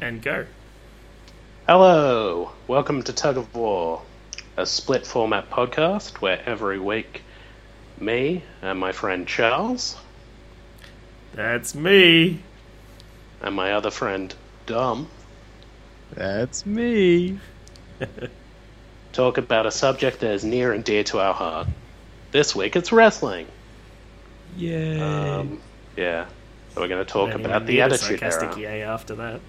and go. Hello, welcome to Tug of War, a split format podcast where every week me and my friend Charles That's me. and my other friend Dom That's me. talk about a subject that is near and dear to our heart. This week it's wrestling. Yay. Um, yeah, so we're going to talk about the need Attitude sarcastic Era. yay after that.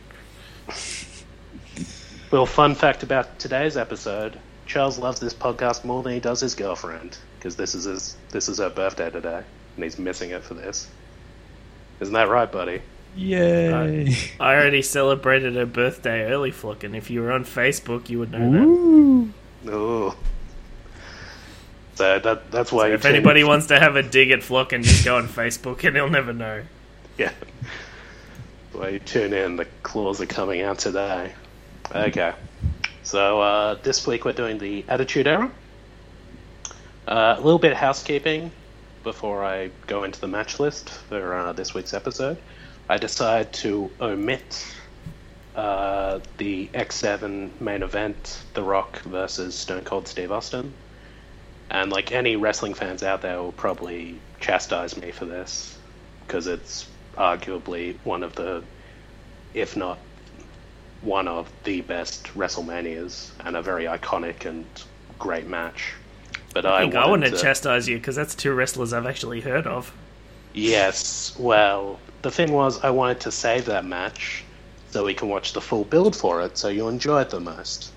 Well, fun fact about today's episode: Charles loves this podcast more than he does his girlfriend because this is his this is her birthday today, and he's missing it for this. Isn't that right, buddy? Yay. I already celebrated her birthday early, Flook, and if you were on Facebook, you would know that. Ooh. Ooh. So that that's why. you If tuned- anybody wants to have a dig at Flock and just go on Facebook and he'll never know. yeah. Why you tune in? The claws are coming out today. Okay. So uh, this week we're doing the Attitude Era. Uh, a little bit of housekeeping before I go into the match list for uh, this week's episode. I decided to omit uh, the X7 main event, The Rock versus Stone Cold Steve Austin. And like any wrestling fans out there will probably chastise me for this because it's arguably one of the, if not one of the best WrestleManias and a very iconic and great match. But I, I think I wanted want to chastise you because that's two wrestlers I've actually heard of. Yes, well, the thing was, I wanted to save that match so we can watch the full build for it, so you'll enjoy it the most.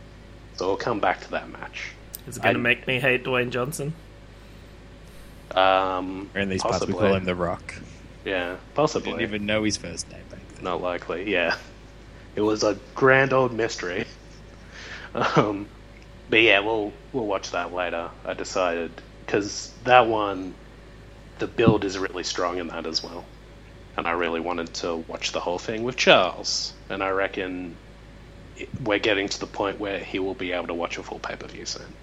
So we'll come back to that match. Is it going to make me hate Dwayne Johnson? Um, Or in these parts, we call him The Rock. Yeah, I possibly. didn't even know his first name back then. Not likely, yeah. It was a grand old mystery. Um, but yeah, we'll we'll watch that later. I decided because that one, the build is really strong in that as well, and I really wanted to watch the whole thing with Charles, and I reckon we're getting to the point where he will be able to watch a full pay per view soon.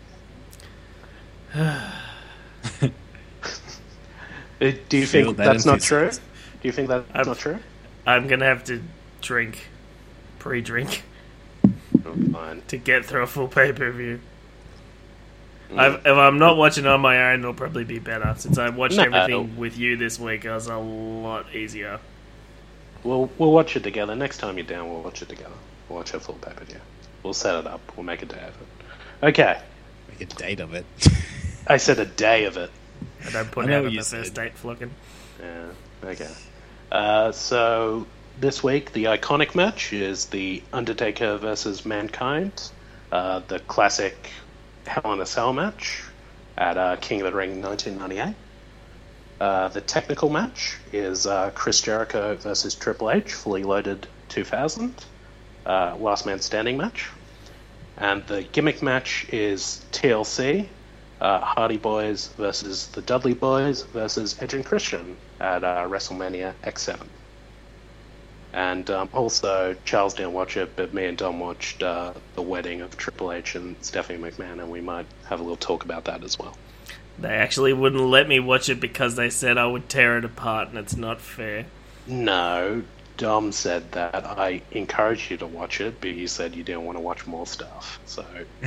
Uh, Do you Feel think that that's not true? Do you think that's I've- not true? I'm going to have to drink, pre drink, Oh, to get through a full pay per view. Mm. If I'm not watching on my own, it'll probably be better. Since I watched No. everything with you this week, it was a lot easier. We'll we'll watch it together. Next time you're down, we'll watch it together. We'll watch a full pay per view. We'll set it up. We'll make a day of it. Okay. Make a date of it. I said a day of it. I don't put I know out what on you the first date, Flocking. Yeah. Okay. Uh, so this week the iconic match is the Undertaker versus Mankind, uh, the classic Hell in a Cell match at uh, King of the Ring 1998. Uh, the technical match is uh, Chris Jericho versus Triple H, fully loaded 2000, uh, last man standing match. And the gimmick match is TLC, uh, Hardy Boyz versus the Dudley Boyz versus Edge and Christian at uh, WrestleMania X7. And um, also, Charles didn't watch it, but me and Dom watched uh, the wedding of Triple H and Stephanie McMahon, and we might have a little talk about that as well. They actually wouldn't let me watch it because they said I would tear it apart, and it's not fair. No, Dom said that I encouraged you to watch it, but you said you didn't want to watch more stuff. So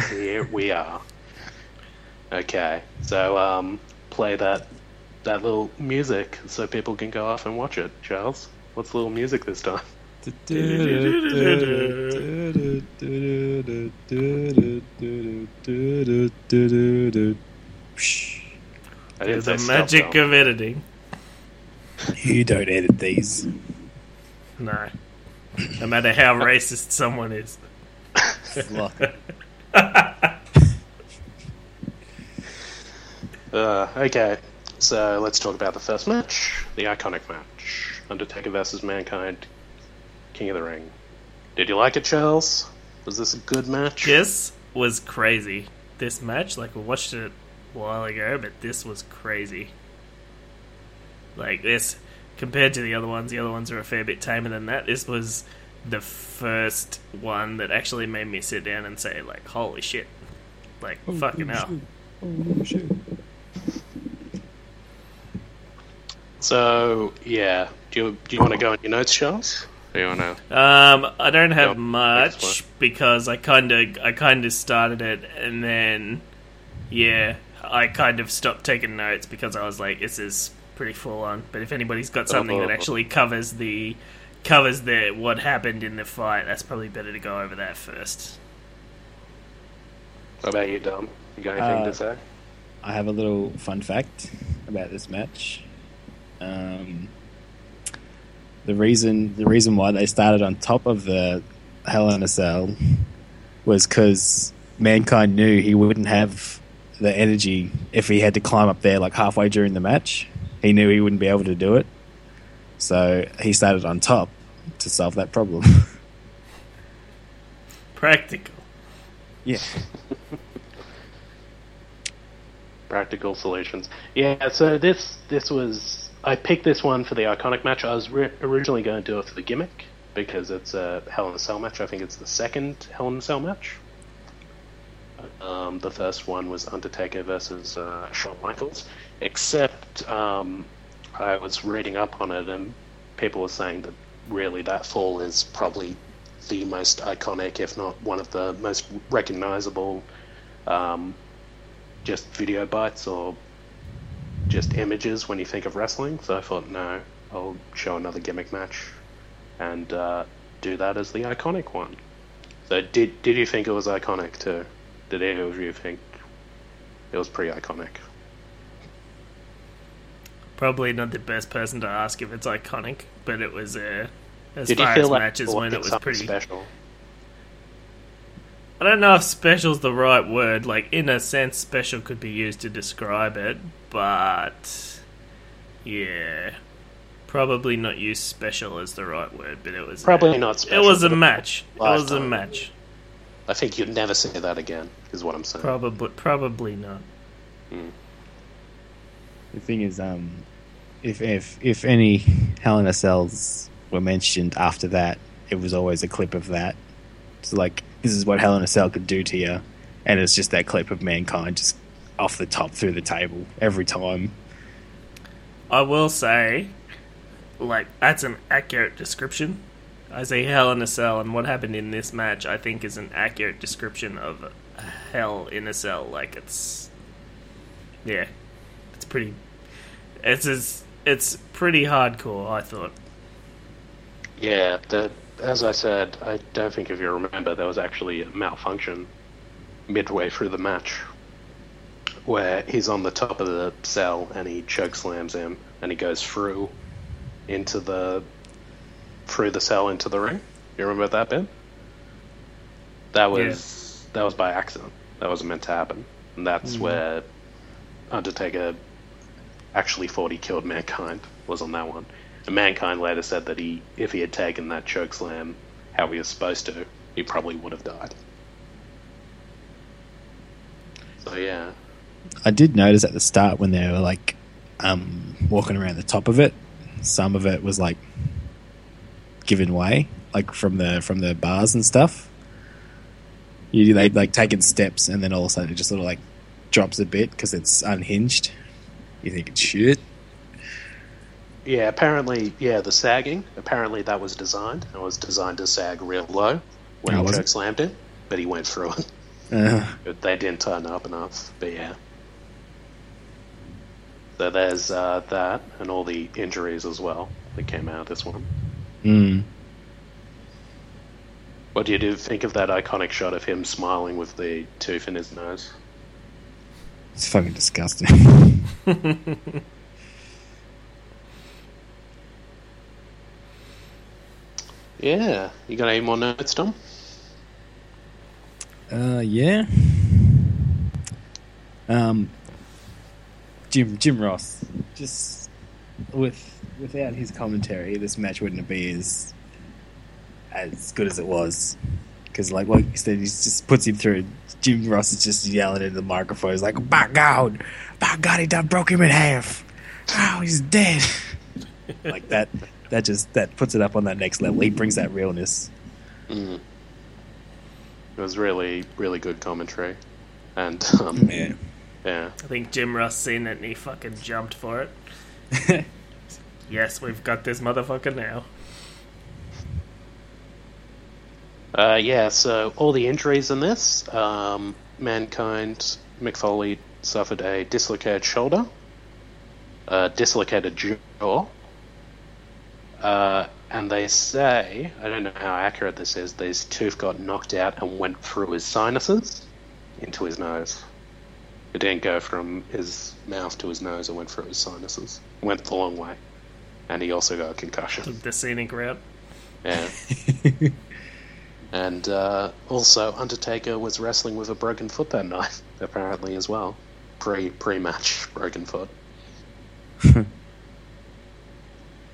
here we are. Okay, so um, play that that little music so people can go off and watch it. Charles, what's the little music this time? I didn't The say magic stop, of editing. You don't edit these. No. No matter how racist someone is. Look, Uh, okay, so let's talk about the first match, the iconic match, Undertaker versus Mankind, King of the Ring. Did you like it, Charles? Was this a good match? This was crazy. This match, like, we watched it a while ago, but this was crazy. Like, this, compared to the other ones, the other ones are a fair bit tamer than that. This was the first one that actually made me sit down and say, like, holy shit. Like, fucking hell. So yeah, do you do you want to go on your notes, Charles? Do you wanna? Um, I don't have Yep, much because I kind of I kind of started it and then yeah, I kind of stopped taking notes because I was like, this is pretty full on. But if anybody's got something that actually covers the covers the what happened in the fight, that's probably better to go over that first. What about you, Dom? You got anything Uh, to say? I have a little fun fact about this match. Um, the reason the reason why they started on top of the Hell in a Cell was because mankind knew he wouldn't have the energy if he had to climb up there like halfway during the match. He knew he wouldn't be able to do it, so he started on top to solve that problem. Practical. yeah, Practical solutions. Yeah. So this this was I picked this one for the iconic match. I was ri originally going to do it for the gimmick because it's a Hell in a Cell match. I think it's the second Hell in a Cell match. Um, the first one was Undertaker versus uh, Shawn Michaels. Except um, I was reading up on it, and people were saying that really that fall is probably the most iconic, if not one of the most recognizable, um, just video bites or just images when you think of wrestling. So I thought, no, I'll show another gimmick match and uh, do that as the iconic one. So did did you think it was iconic too? Did any of you think it was pretty iconic? Probably not the best person to ask if it's iconic, but it was uh, as Did you far feel as like matches went, it was was pretty. special? I don't know if special's the right word. Like, in a sense, special could be used to describe it, but yeah, probably not use special as the right word. But it was Probably a, not It special, was a match. It was a match. I think you'd never say that again. Is what I'm saying. Probably, probably not. The thing is, um, if if if any Hell in a Cells were mentioned after that, it was always a clip of that. So like, this is what Hell in a Cell could do to you, and it's just that clip of mankind just off the top through the table every time. I will say, like, that's an accurate description. I say Hell in a Cell, and what happened in this match, I think, is an accurate description of Hell in a Cell. Like, it's. Yeah. It's pretty. It's as, It's pretty hardcore, I thought. Yeah, the, as I said, I don't think if you remember, there was actually a malfunction midway through the match where he's on the top of the cell and he choke slams him and he goes through into the through the cell into the ring. You remember that bit? That was that was by accident. That wasn't meant to happen. And that's mm-hmm. where Undertaker actually thought he killed Mankind was on that one. Mankind later said that he, if he had taken that choke slam how he was supposed to, he probably would have died. So yeah, I did notice at the start when they were like um, walking around the top of it, some of it was like given way, like from the from the bars and stuff. You they like taking steps, and then all of a sudden it just sort of like drops a bit because it's unhinged. You think it's shit? Yeah. Apparently, yeah, the sagging. Apparently, that was designed. It was designed to sag real low when Oh, he was choke slammed it, but he went through it. Uh, But they didn't turn up enough. But yeah. So there's uh, that, and all the injuries as well that came out of this one. mm. What do you do think of that iconic shot of him smiling with the tooth in his nose? It's fucking disgusting. Yeah. You got any more notes, Dom? Uh, yeah. Um, Jim Jim Ross, just with without his commentary, this match wouldn't be as as good as it was. Because, like like you said, he just puts him through. Jim Ross is just yelling into the microphone. He's like, "By God, by God, he done broke him in half. Oh, he's dead." like that. That just that puts it up on that next level. He brings that realness. Mm. It was really, really good commentary. And, um, Yeah. yeah. I think Jim Ross seen it and he fucking jumped for it. yes, we've got this motherfucker now. Uh, yeah, so all the injuries in this, um, Mankind, Mick Foley suffered a dislocated shoulder, a dislocated jaw, uh, and they say, I don't know how accurate this is, his tooth got knocked out and went through his sinuses into his nose. It didn't go from his mouth to his nose, it went through his sinuses. Went the long way. And he also got a concussion. The scenic route. Yeah. And uh, also, Undertaker was wrestling with a broken foot that night, apparently as well. Pre pre match broken foot.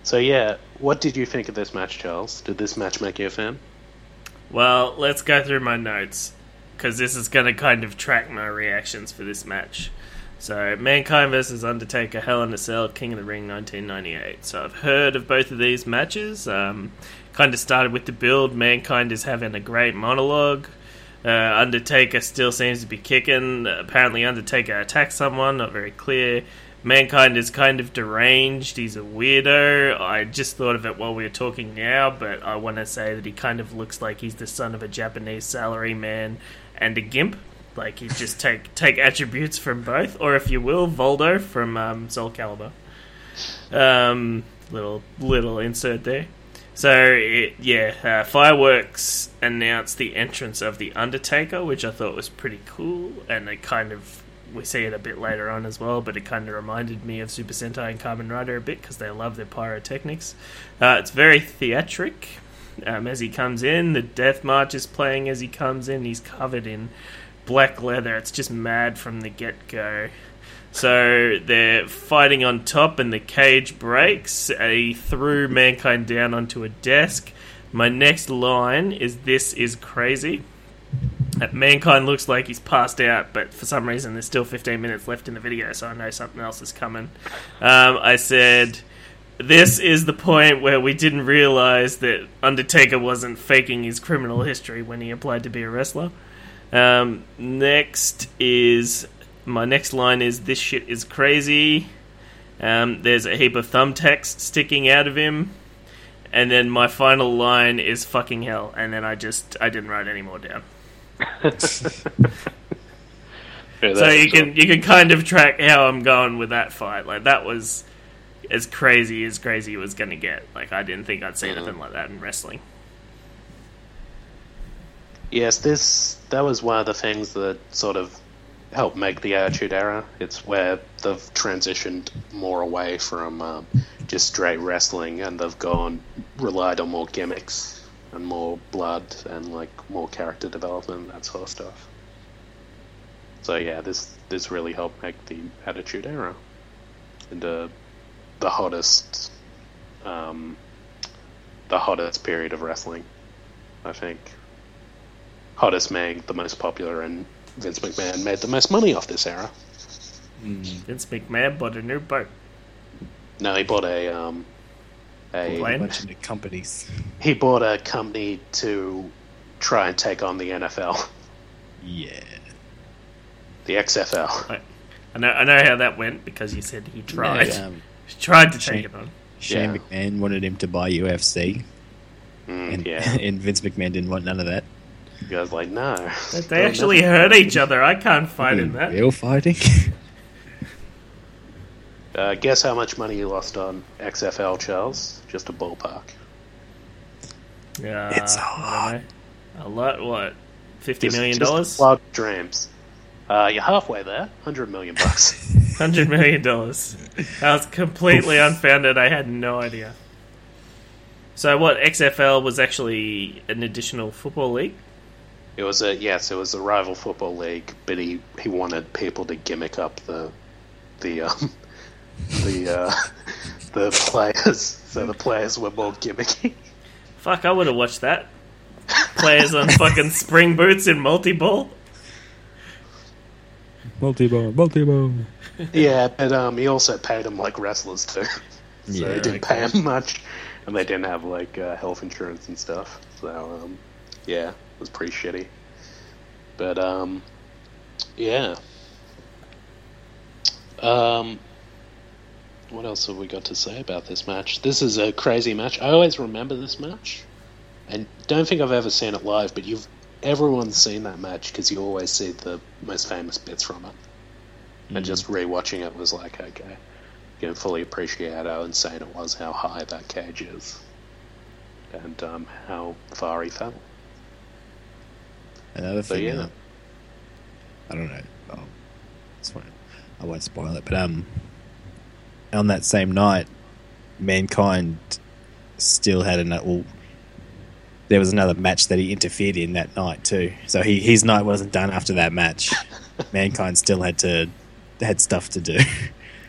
so yeah, what did you think of this match, Charles? Did this match make you a fan? Well, let's go through my notes because this is going to kind of track my reactions for this match. So, Mankind versus Undertaker, Hell in a Cell, King of the Ring, 1998. So, I've heard of both of these matches. Um, kind of started with the build. Mankind is having a great monologue. Uh, Undertaker still seems to be kicking. Apparently, Undertaker attacks someone, not very clear. Mankind is kind of deranged. He's a weirdo. I just thought of it while we were talking now, but I want to say that he kind of looks like he's the son of a Japanese salaryman and a gimp. Like he just take take attributes from both, or if you will, Voldo from um, Soul Calibur. Um, little little insert there. So it, yeah, uh, fireworks announced the entrance of the Undertaker, which I thought was pretty cool, and it kind of we see it a bit later on as well, but it kind of reminded me of Super Sentai and Kamen Rider a bit because they love their pyrotechnics. Uh, it's very theatric. Um, as he comes in, the death march is playing as he comes in. He's covered in black leather. It's just mad from the get go. So they're fighting on top, and the cage breaks. He threw Mankind down onto a desk. My next line is This is crazy. Mankind looks like he's passed out, but for some reason there's still 15 minutes left in the video, so I know something else is coming. Um, I said, This is the point where we didn't realize that Undertaker wasn't faking his criminal history when he applied to be a wrestler. Um, next is my next line is this shit is crazy. Um, there's a heap of thumbtacks sticking out of him, and then my final line is fucking hell. And then I just I didn't write any more down. Yeah, So you can you can kind of track how I'm going with that fight. Like that was as crazy as crazy was going to get. Like I didn't think I'd see anything like that in wrestling. Yes, this that was one of the things that sort of helped make the Attitude Era. It's where they've transitioned more away from um, just straight wrestling, and they've gone relied on more gimmicks and more blood and like more character development, that sort of stuff. So yeah, this this really helped make the Attitude Era into the hottest, um, the hottest period of wrestling. I think hottest made the most popular, and Vince McMahon made the most money off this era. Vince McMahon bought a new boat. No, he bought a um, a Plane? A bunch of new companies. he bought a company to try and take on the NFL, Yeah. the XFL. I know I know how that went because you said he tried. Yeah, um, He tried to take Shane- it on. Shane Yeah. McMahon wanted him to buy UFC, Mm, and, yeah, and Vince McMahon didn't want none of that. you guys like no. They- They actually hurt each other. I can't fight in that. Real fighting. Uh, guess how much money you lost on XFL, Charles? Just a ballpark. Yeah, It's a I don't. A lot. What? Fifty just, million dollars? Wild dreams. Uh, you're halfway there. Hundred million bucks. Hundred million dollars. That was completely unfounded. I had no idea. So what? XFL was actually an additional football league. It was a yes, it was a rival football league, but he, he wanted people to gimmick up the the um, the uh, the players, so the players were more gimmicky. Fuck, I would have watched that. Players on fucking spring boots in multi-ball. multi-ball, multi-ball. yeah, but um, he also paid them like wrestlers too, so Yeah, he didn't pay them much, and they didn't have like uh, health insurance and stuff. So um, yeah, it was pretty shitty. But um, yeah. Um, what else have we got to say about this match? This is a crazy match. I always remember this match, and don't think I've ever seen it live, but you've everyone's seen that match because you always see the most famous bits from it. And just rewatching it was like, okay, you can fully appreciate how insane it was, how high that cage is, and um, how far he fell. Another So thing, yeah, uh, I don't know. Oh, it's fine. I won't spoil it. But um, on that same night, mankind still had another. Well, there was another match that he interfered in that night too. So he his night wasn't done after that match. mankind still had to had stuff to do.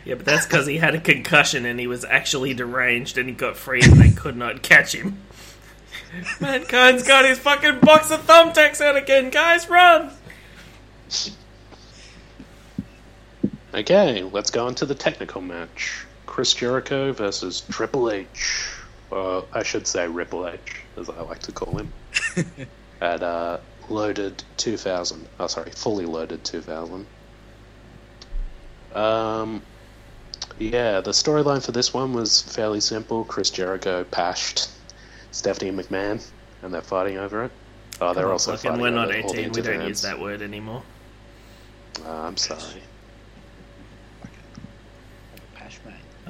Yeah, but that's because he had a concussion and he was actually deranged and he got free and they could not catch him. Mankind's got his fucking box of thumbtacks out again, guys, run! Okay, let's go on to the technical match. Chris Jericho versus Triple H. Or I should say Ripple H, as I like to call him. At uh, Loaded 2000. Oh, sorry, Fully Loaded 2000. Um, yeah, the storyline for this one was fairly simple. Chris Jericho pashed Stephanie McMahon, and they're fighting over it. Oh, they're also Fucking, fighting we're not over all the 18, we don't use that word anymore. Uh, I'm sorry.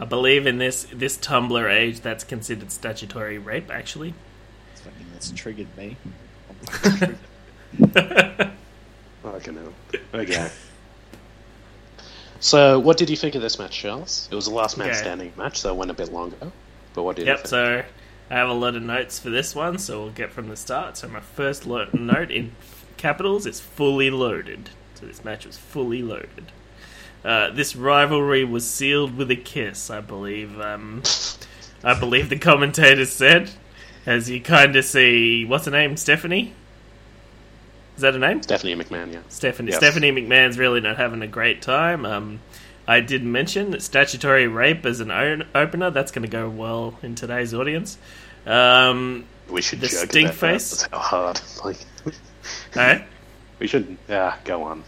I believe in this this Tumblr age that's considered statutory rape, actually. It's that's triggered me. I Fucking hell. Okay. So, what did you think of this match, Charles? It was a last man Okay. standing match, so it went a bit longer. But what did you Yep, think? so I have a lot of notes for this one, so we'll get from the start. So my first lo- note in capitals is fully loaded. So this match was fully loaded. Uh, this rivalry was sealed with a kiss, I believe. Um, I believe the commentator said, as you kind of see, what's her name, Stephanie? Is that her name? Stephanie McMahon, yeah. Stephanie Yes. Stephanie McMahon's really not having a great time. Um, I did mention that statutory rape as an o- opener. That's going to go well in today's audience. Um, We should The stink face? That. That's how hard. Like, alright. we should. Yeah, go on.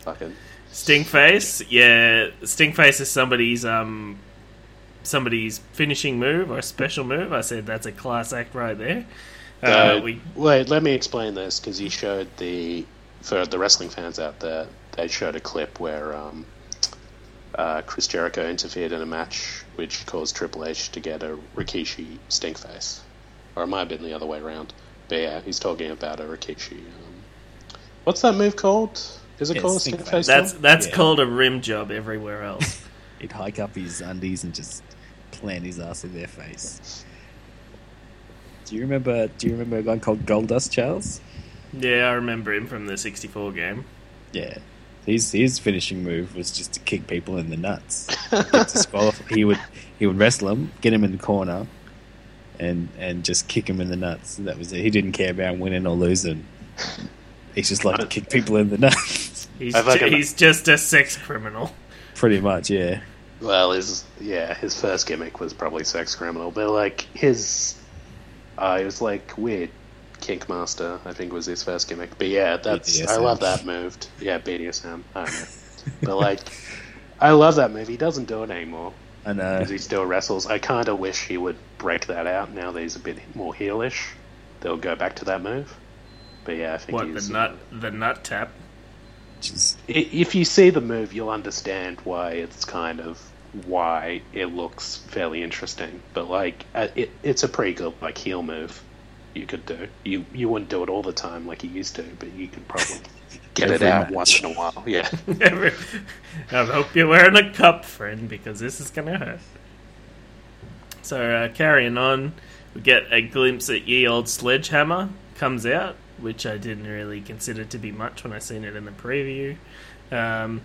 Fucking. Stinkface, yeah, Stinkface is somebody's um, somebody's finishing move or special move. I said that's a class act right there. Uh, Uh, we Wait, let me explain this because you showed the for the wrestling fans out there. They showed a clip where um, uh, Chris Jericho interfered in a match, which caused Triple H to get a Rikishi stink face, or it might have been the other way around. But yeah, he's talking about a Rikishi. Um, what's that move called? Is it Yeah, called a stink stink face. face? that's that's Yeah. called a rim job everywhere else. He'd hike up his undies and just plant his ass in their face. Do you remember? Do you remember a guy called Goldust Charles? yeah, I remember him from the '64 game. Yeah, his his finishing move was just to kick people in the nuts. He would he would wrestle them, get him in the corner, and and just kick him in the nuts. That was it. He didn't care about winning or losing. He just liked to kick people in the nuts. He's I fucking- ju- he's just a sex criminal. Pretty much, yeah. Well, his yeah, his first gimmick was probably sex criminal, but like his, uh, it was like weird kink master. I think was his first gimmick. But yeah, that's I love that move. Yeah, BDSM. I don't know, but like, I love that move. He doesn't do it anymore I know. because he still wrestles. I kind of wish he would break that out now that he's a bit more heelish. They'll go back to that move. But yeah, I think What he's, the nut the nut tap? Just, if you see the move, you'll understand why it's kind of why it looks fairly interesting. But like, uh, it, it's a pretty good like heel move you could do. You you wouldn't do it all the time like you used to, but you could probably get it out match. once in a while. Yeah. I hope you're wearing a cup, friend, because this is gonna hurt. So uh, carrying on, we get a glimpse at ye old sledgehammer comes out, which I didn't really consider to be much when I seen it in the preview. Um,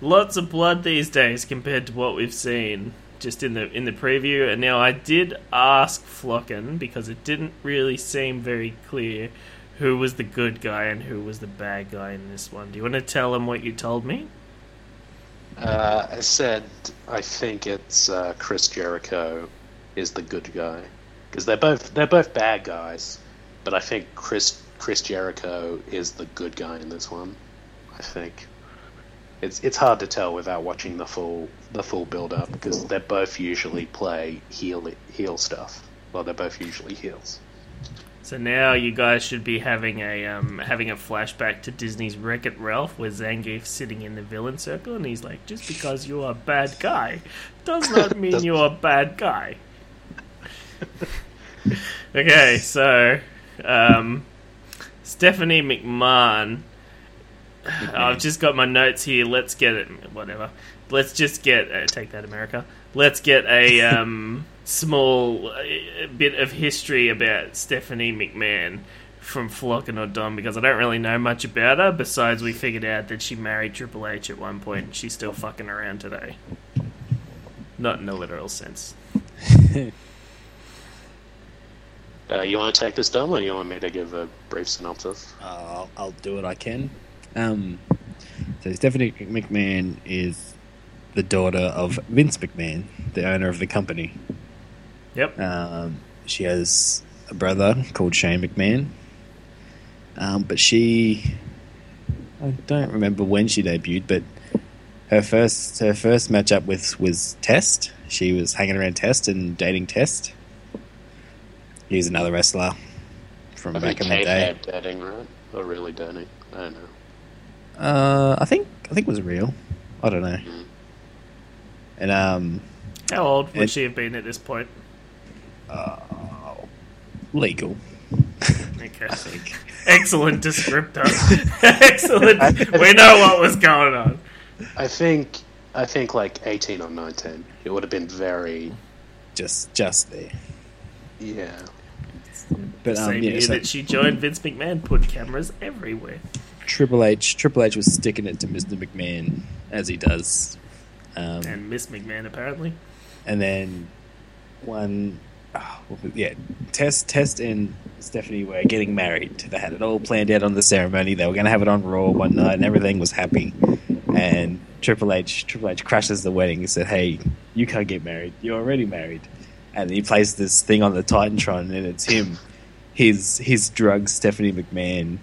lots of blood these days compared to what we've seen just in the in the preview. And now I did ask Flocken because it didn't really seem very clear who was the good guy and who was the bad guy in this one. Do you want to tell him what you told me? Uh, I said I think it's uh, Chris Jericho is the good guy because they're both they're both bad guys, but I think Chris Chris Jericho is the good guy in this one. I think it's it's hard to tell without watching the full the full build up because they both usually play heel heel stuff. Well, they're both usually heels. So now you guys should be having a um, having a flashback to Disney's Wreck It Ralph, where Zangief's sitting in the villain circle, and he's like, "Just because you're a bad guy, does not mean you're a bad guy." okay, so um, Stephanie McMahon. I've just got my notes here. Let's get it. Whatever. Let's just get uh, take that America. Let's get a um, small uh, bit of history about Stephanie McMahon from Flocking or Dom because I don't really know much about her. Besides, we figured out that she married Triple H at one point and she's still fucking around today. Not in a literal sense. Uh, you want to take this, Dom, or you want me to give a brief synopsis? Uh, I'll, I'll do what I can. Um, so Stephanie McMahon is the daughter of Vince McMahon, the owner of the company. Yep. Um, she has a brother called Shane McMahon, um, but she I don't remember when she debuted, but her first her first matchup with was Test. She was hanging around Test and dating Test. He's another wrestler from I back think in the Kate day. had dating, right? Or really dating? I don't know. Uh, I think I think it was real. I don't know. Mm. And um, How old would It- she have been at this point? legal. Okay. Excellent descriptor. Excellent. We know what was going on. I think I think like eighteen or nineteen. It would have been very Just just there. yeah. But um, Same yeah, year so that she joined Vince McMahon, put cameras everywhere. Triple H Triple H was sticking it to Mr. McMahon as he does. Um, And Miss McMahon, apparently. and then one, oh, yeah, Test Test and Stephanie were getting married. They had it all planned out on the ceremony. They were going to have it on Raw one night, and everything was happy. And Triple H Triple H crashes the wedding and said, "Hey, you can't get married. You're already married." And he plays this thing on the Titantron, and it's him, his his drug Stephanie McMahon,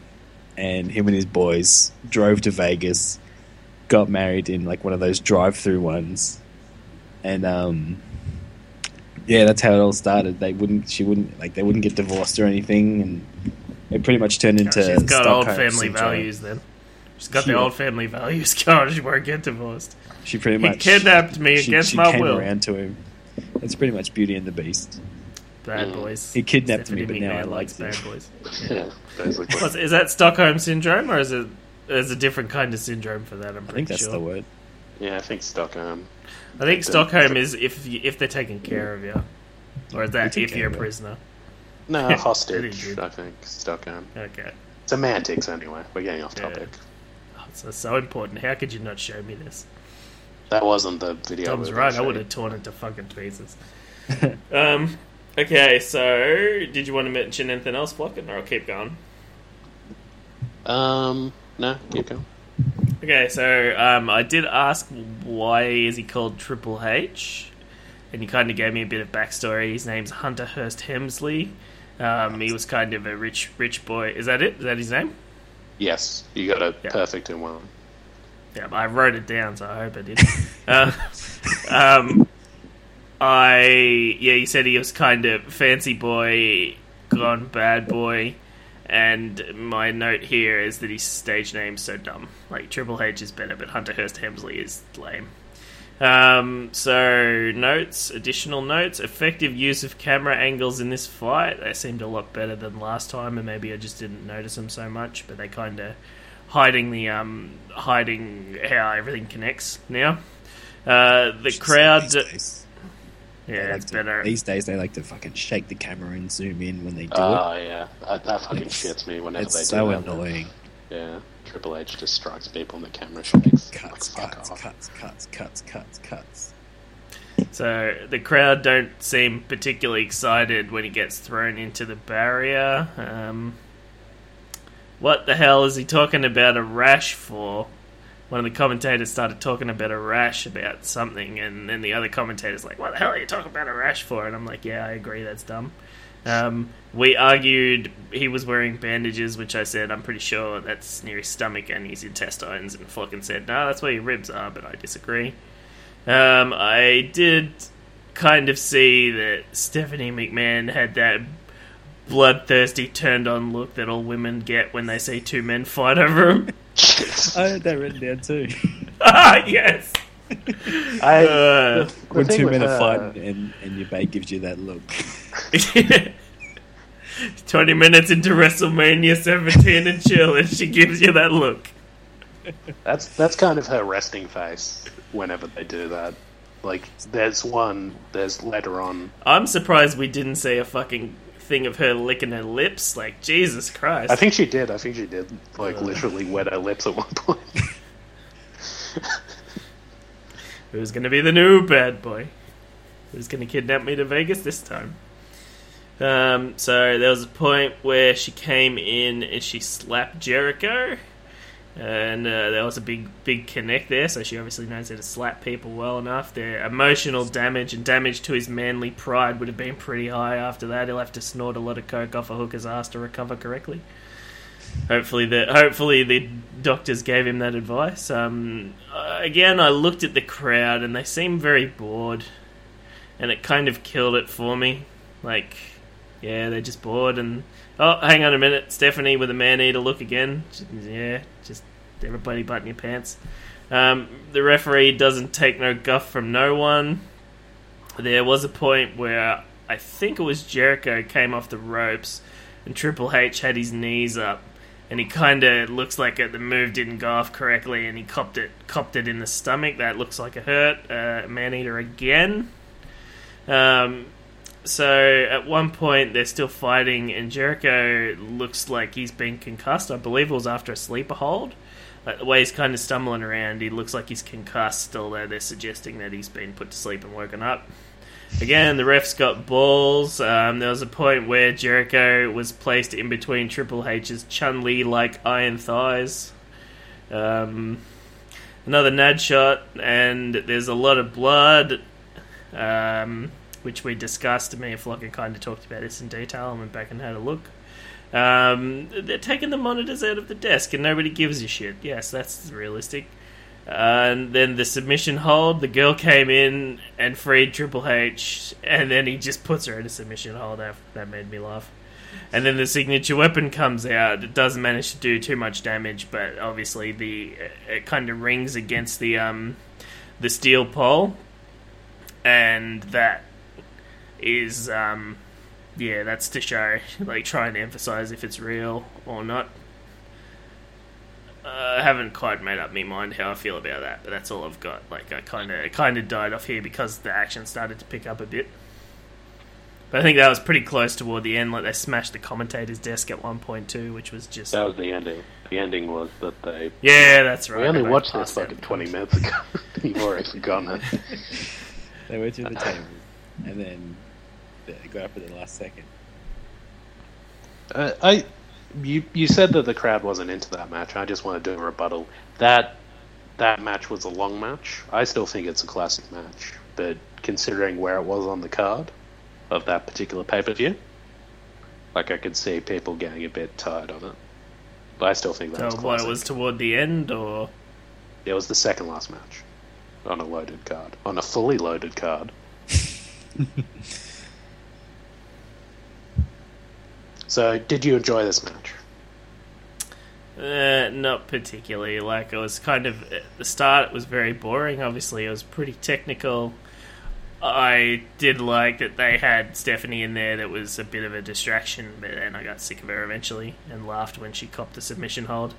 and him and his boys drove to Vegas, got married in like one of those drive-through ones, and um, yeah, that's how it all started. They wouldn't, she wouldn't, like, they wouldn't get divorced or anything, and it pretty much turned into. she's got old family syndrome. values then. She's got the old family values going. She won't get divorced. She pretty He much kidnapped me she, against she my came will. around to him. That's pretty much Beauty and the Beast. Bad Mm. boys. He kidnapped Stephanie me, but now I like likes bad boys. Yeah, basically. What's, is that Stockholm syndrome, or is it? There's a different kind of syndrome for that. I'm I pretty think that's sure. the word. yeah, I think Stockholm. I think Stockholm is if you, if they're taking care of you, or is that They if take you're a of you. prisoner. No, Pretty hostage. good. I think Stockholm. Okay, Semantics, anyway. We're getting off Yeah. topic. oh, so so important. How could you not show me this? That wasn't the video. Tom's we were right. I would have torn it to fucking pieces. um. Okay, so did you want to mention anything else, Flocken, or I'll keep going? Um, no, keep going. Okay, so um, I did ask why is he called Triple H, and he kind of gave me a bit of backstory. His name's Hunter Hearst Helmsley. Um, he was kind of a rich, rich boy. Is that it? Is that his name? Yes, you got it Yeah. perfect in one. Yeah, I wrote it down, so I hope I did. uh, um, I yeah, he said he was kind of fancy boy, gone bad boy, and my note here is that his stage name's so dumb. Like Triple H is better, but Hunter Hearst Helmsley is lame. Um, so notes, additional notes, effective use of camera angles in this fight. They seemed a lot better than last time, and maybe I just didn't notice them so much. But they kind of hiding the um hiding how everything connects now. Uh, the crowd, These days, they yeah, like it's to- better. These days, they like to fucking shake the camera and zoom in when they do it. Oh yeah, that, that fucking It's- shits me it. whenever It's they so do that. annoying. Yeah, Triple H just strikes people and the camera shakes. Cuts, Like, fuck cuts, off. cuts, cuts, cuts, cuts, cuts. So the crowd don't seem particularly excited when he gets thrown into the barrier. Um, what the hell is he talking about a rash for? One of the commentators started talking about a rash about something, and then the other commentator's like, "What the hell are you talking about a rash for?" And I'm like, "Yeah, I agree, that's dumb." Um, we argued he was wearing bandages, which I said I'm pretty sure that's near his stomach and his intestines, and Flocken said, "No, that's where your ribs are," but I disagree. Um, I did kind of see that Stephanie McMahon had that bloodthirsty, turned on look that all women get when they see two men fight over them. I had that written down too. ah, yes. I, Uh, the when two men are fighting and, and your babe gives you that look. 20 minutes into WrestleMania 17 and chill, and she gives you that look. That's that's kind of her resting face whenever they do that. Like, there's one. There's later on. I'm surprised we didn't see a fucking thing of her licking her lips. Like, Jesus Christ. I think she did. I think she did. Like, literally wet her lips at one point. Who's gonna be the new bad boy? Who's gonna kidnap me to Vegas this time? Um, so there was a point where she came in and she slapped Jericho, and uh, there was a big, big connect there. So she obviously knows how to slap people well enough. Their emotional damage and damage to his manly pride would have been pretty high after that. He'll have to snort a lot of coke off a hooker's ass to recover correctly. Hopefully the hopefully the doctors gave him that advice. Um, again, I looked at the crowd and they seemed very bored, and it kind of killed it for me. Like, yeah, they're just bored. And oh, hang on a minute, Stephanie with a man eater look again. Yeah, just everybody button your pants. Um, the referee doesn't take no guff from no one. There was a point where I think it was Jericho came off the ropes, and Triple H had his knees up, and he kind of looks like it, the move didn't go off correctly, and he copped it, copped it in the stomach. That looks like a hurt. Uh, Maneater again. Um, so at one point they're still fighting, and Jericho looks like he's been concussed. I believe it was after a sleeper hold. Like the way he's kind of stumbling around, he looks like he's concussed. Although they're suggesting that he's been put to sleep and woken up. Again, the refs got balls. Um, there was a point where Jericho was placed in between Triple H's Chun Li like iron thighs. Um, another Nad shot, and there's a lot of blood, um, which we discussed. Me and Flocker kind of talked about this in detail and went back and had a look. Um, they're taking the monitors out of the desk, and nobody gives a shit. Yes, that's realistic. and then the submission hold, the girl came in and freed Triple H, and then he just puts her in a submission hold. That, that made me laugh. And then the signature weapon comes out. It doesn't manage to do too much damage, but obviously the it kind of rings against the um the steel pole, and that is um yeah that's to show like trying to emphasize if it's real or not. Uh, I haven't quite made up my mind how I feel about that, but that's all I've got. Like I kind of kind of died off here because the action started to pick up a bit. But I think that was pretty close toward the end. Like they smashed the commentator's desk at one point too, which was just That was the ending. The ending was that they. yeah, that's right. We only watched this passed fucking the 20 minutes ago. You've already forgotten it. They went through the table, and then they got up at the last second. Uh, I, you, you said that the crowd wasn't into that match. I just want to do a rebuttal. That that match was a long match. I still think it's a classic match, but considering where it was on the card of that particular pay per view, like I could see people getting a bit tired of it. But I still think that was So what classic. it was toward the end, or It was the second last match on a loaded card, on a fully loaded card. so, did you enjoy this match? Uh, not particularly. Like it was kind of at the start. It was very boring. Obviously, it was pretty technical. I did like that they had Stephanie in there. That was a bit of a distraction, but then I got sick of her eventually and laughed when she copped the submission hold.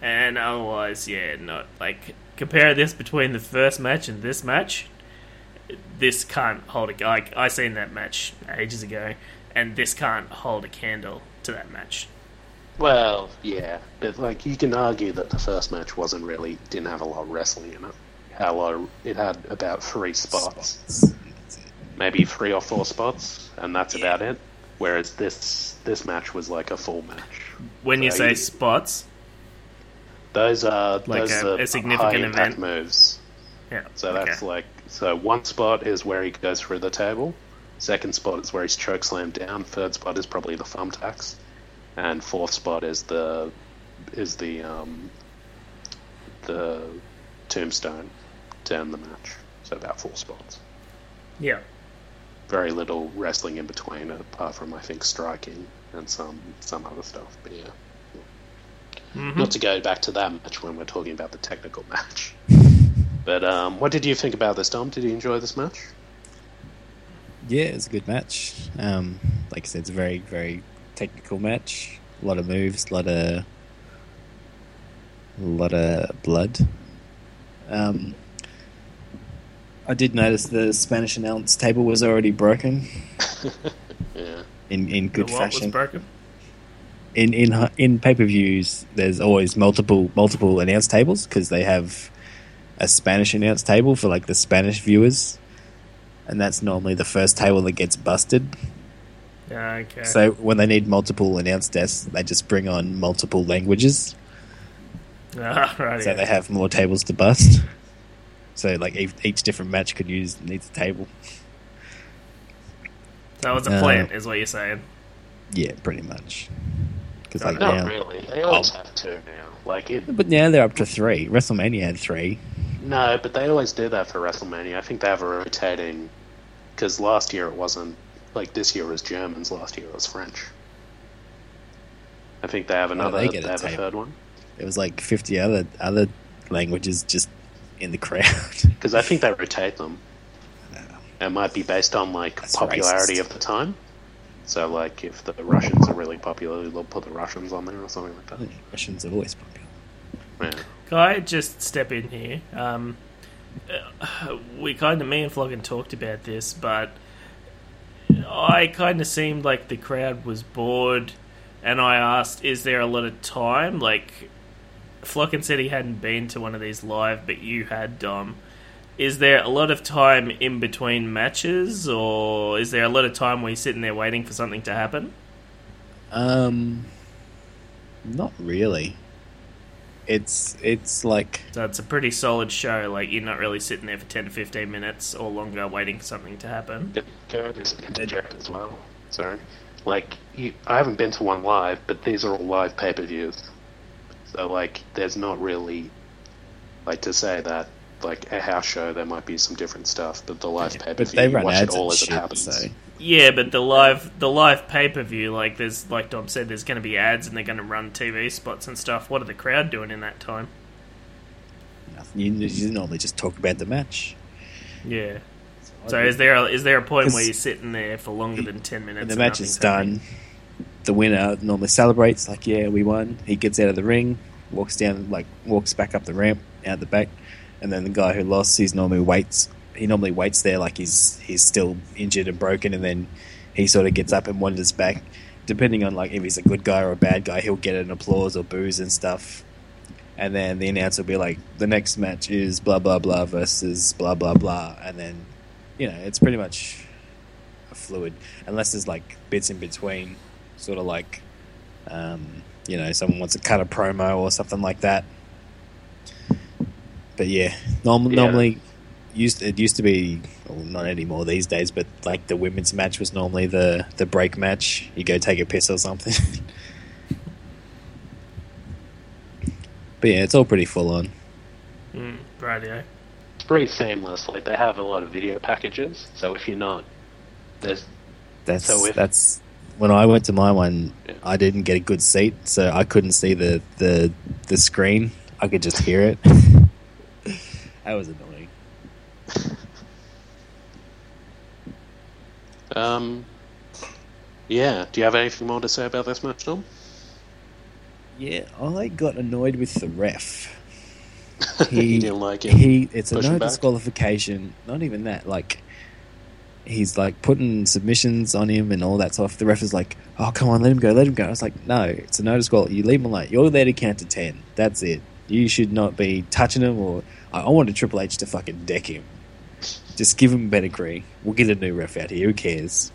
And otherwise, yeah, not like compare this between the first match and this match. This can't hold a like I seen that match ages ago, and this can't hold a candle to that match. Well, yeah, but like you can argue that the first match wasn't really didn't have a lot of wrestling in it. Had lot of, it had about three spots, That's it. maybe three or four spots, and that's about it. Whereas this this match was like a full match. When you say you- spots, Those are Like those a- are a significant event? moves. yeah. So that's okay. like so one spot is where he goes through the table. Second spot is where he's choke slammed down. Third spot is probably the thumbtacks, and fourth spot is the is the um, the tombstone to end the match. So about four spots. yeah. Very little wrestling in between, apart from I think striking and some some other stuff. But yeah, Mhm. not to go back to that match when we're talking about the technical match. But um, what did you think about this, Dom? Did you enjoy this match? Yeah, it's a good match. Um, like I said, it's a very, very technical match. A lot of moves, a lot of, a lot of blood. Um, I did notice the Spanish announce table was already broken Yeah, in, in The good what fashion. was broken? in in in pay per views, there's always multiple multiple announce tables because they have a Spanish announce table for like the Spanish viewers, and that's normally the first table that gets busted. Yeah, okay. So when they need multiple announce desks, they just bring on multiple languages, Ah, right. so they have more tables to bust. So like each, each different match could use needs a table. that was a uh, plan, is what you're saying. Yeah, pretty much. Because No, like not now, really. They always have two now. Like it, but now they're up to three. WrestleMania had three. No, but they always do that for WrestleMania. I think they have a rotating. Because last year it wasn't like this year was Germans. Last year it was French. I think they have another. they they get a have a third one. There was like fifty other other languages just in the crowd. Because I think they rotate them. It might be based on like That's popularity racist. of the time. So like if the Russians are really popular, they'll put the Russians on there or something like that. Russians are always popular. Yeah. Can I just step in here? Um, uh, we kind of, me and Floggin talked about this, but I kind of seemed like the crowd was bored, and I asked, is there a lot of time? Like, Floggin said he hadn't been to one of these live, but you had, Dom. Is there a lot of time in between matches, or is there a lot of time where you're sitting there waiting for something to happen? Um, not really. It's it's like So it's a pretty solid show. Like, you're not really sitting there for 10 to 15 minutes or longer waiting for something to happen. Can I just interject as well? Sorry. Like, you, I haven't been to one live, but these are all live pay per views. So, like, there's not really. Like, to say that, like, a house show, there might be some different stuff, but the live pay-per-view but view, they you run watch ads it all and as it shit. happens. So Yeah, but the live the live pay per view, like there's like Dom said, there's going to be ads and they're going to run TV spots and stuff. What are the crowd doing in that time? nothing. You, you normally just talk about the match. Yeah. So is there a, is there a point where you're sitting there for longer than ten minutes? when the and match is happening? done, the winner normally celebrates like, "Yeah, we won." He gets out of the ring, walks down, like walks back up the ramp out the back, and then the guy who lost, he's normally waits. He normally waits there like he's he's still injured and broken, and then he sort of gets up and wanders back. Depending on like if he's a good guy or a bad guy, he'll get an applause or booze and stuff. And then the announcer will be like, "The next match is blah blah blah versus blah blah blah," and then you know it's pretty much a fluid unless there's like bits in between, sort of like, um, you know, someone wants to cut a promo or something like that. But yeah, norm- Yeah. normally used it used to be well, not anymore these days, but like the women's match was normally the the break match. You go take a piss or something. but yeah, it's all pretty full on. Mm, radio. It's pretty seamless. Like, they have a lot of video packages, so if you're not. There's That's So if- that's when I went to my one. Yeah. I didn't get a good seat, so I couldn't see the the the screen. I could just hear it. that was annoying. Um, yeah. Do you have anything more to say about this match, Tom? Yeah, I got annoyed with the ref. you didn't like him. He it's a no disqualification. Not even that. Like he's like putting submissions on him and all that stuff. The ref is like, "Oh, come on, let him go, let him go." I was like, "No, it's a no disqualification. You leave him alone. You're there to count to ten. That's it. You should not be touching him." Or I, I wanted Triple H to fucking deck him. Just give him pedigree. We'll get a new ref out here. Who cares?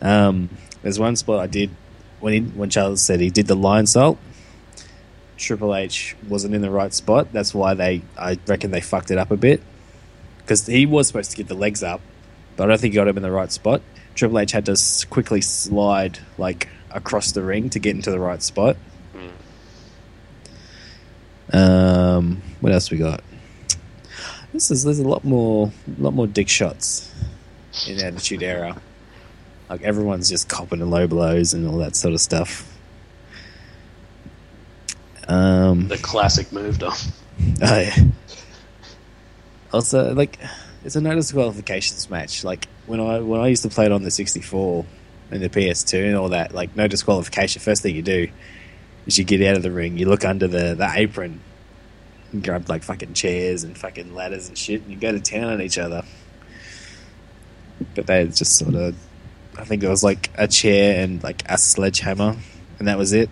Um, there's one spot I did when he, when Charles said he did the Lionsault. Triple H wasn't in the right spot. That's why they, I reckon, they fucked it up a bit. Because he was supposed to get the legs up, but I don't think he got him in the right spot. Triple H had to quickly slide like across the ring to get into the right spot. Um, what else we got? This is there's a lot more, lot more dick shots in Attitude Era. Like everyone's just copping the low blows and all that sort of stuff. Um, The classic move, Dom. Oh yeah. Also, like, it's a no disqualifications match. Like when I when I used to play it on the sixty four and the PS2 and all that, like no disqualification. First thing you do is you get out of the ring, you look under the the apron, and grab like fucking chairs and fucking ladders and shit, and you go to town on each other. But they just sort of, I think it was like a chair and like a sledgehammer, and that was it.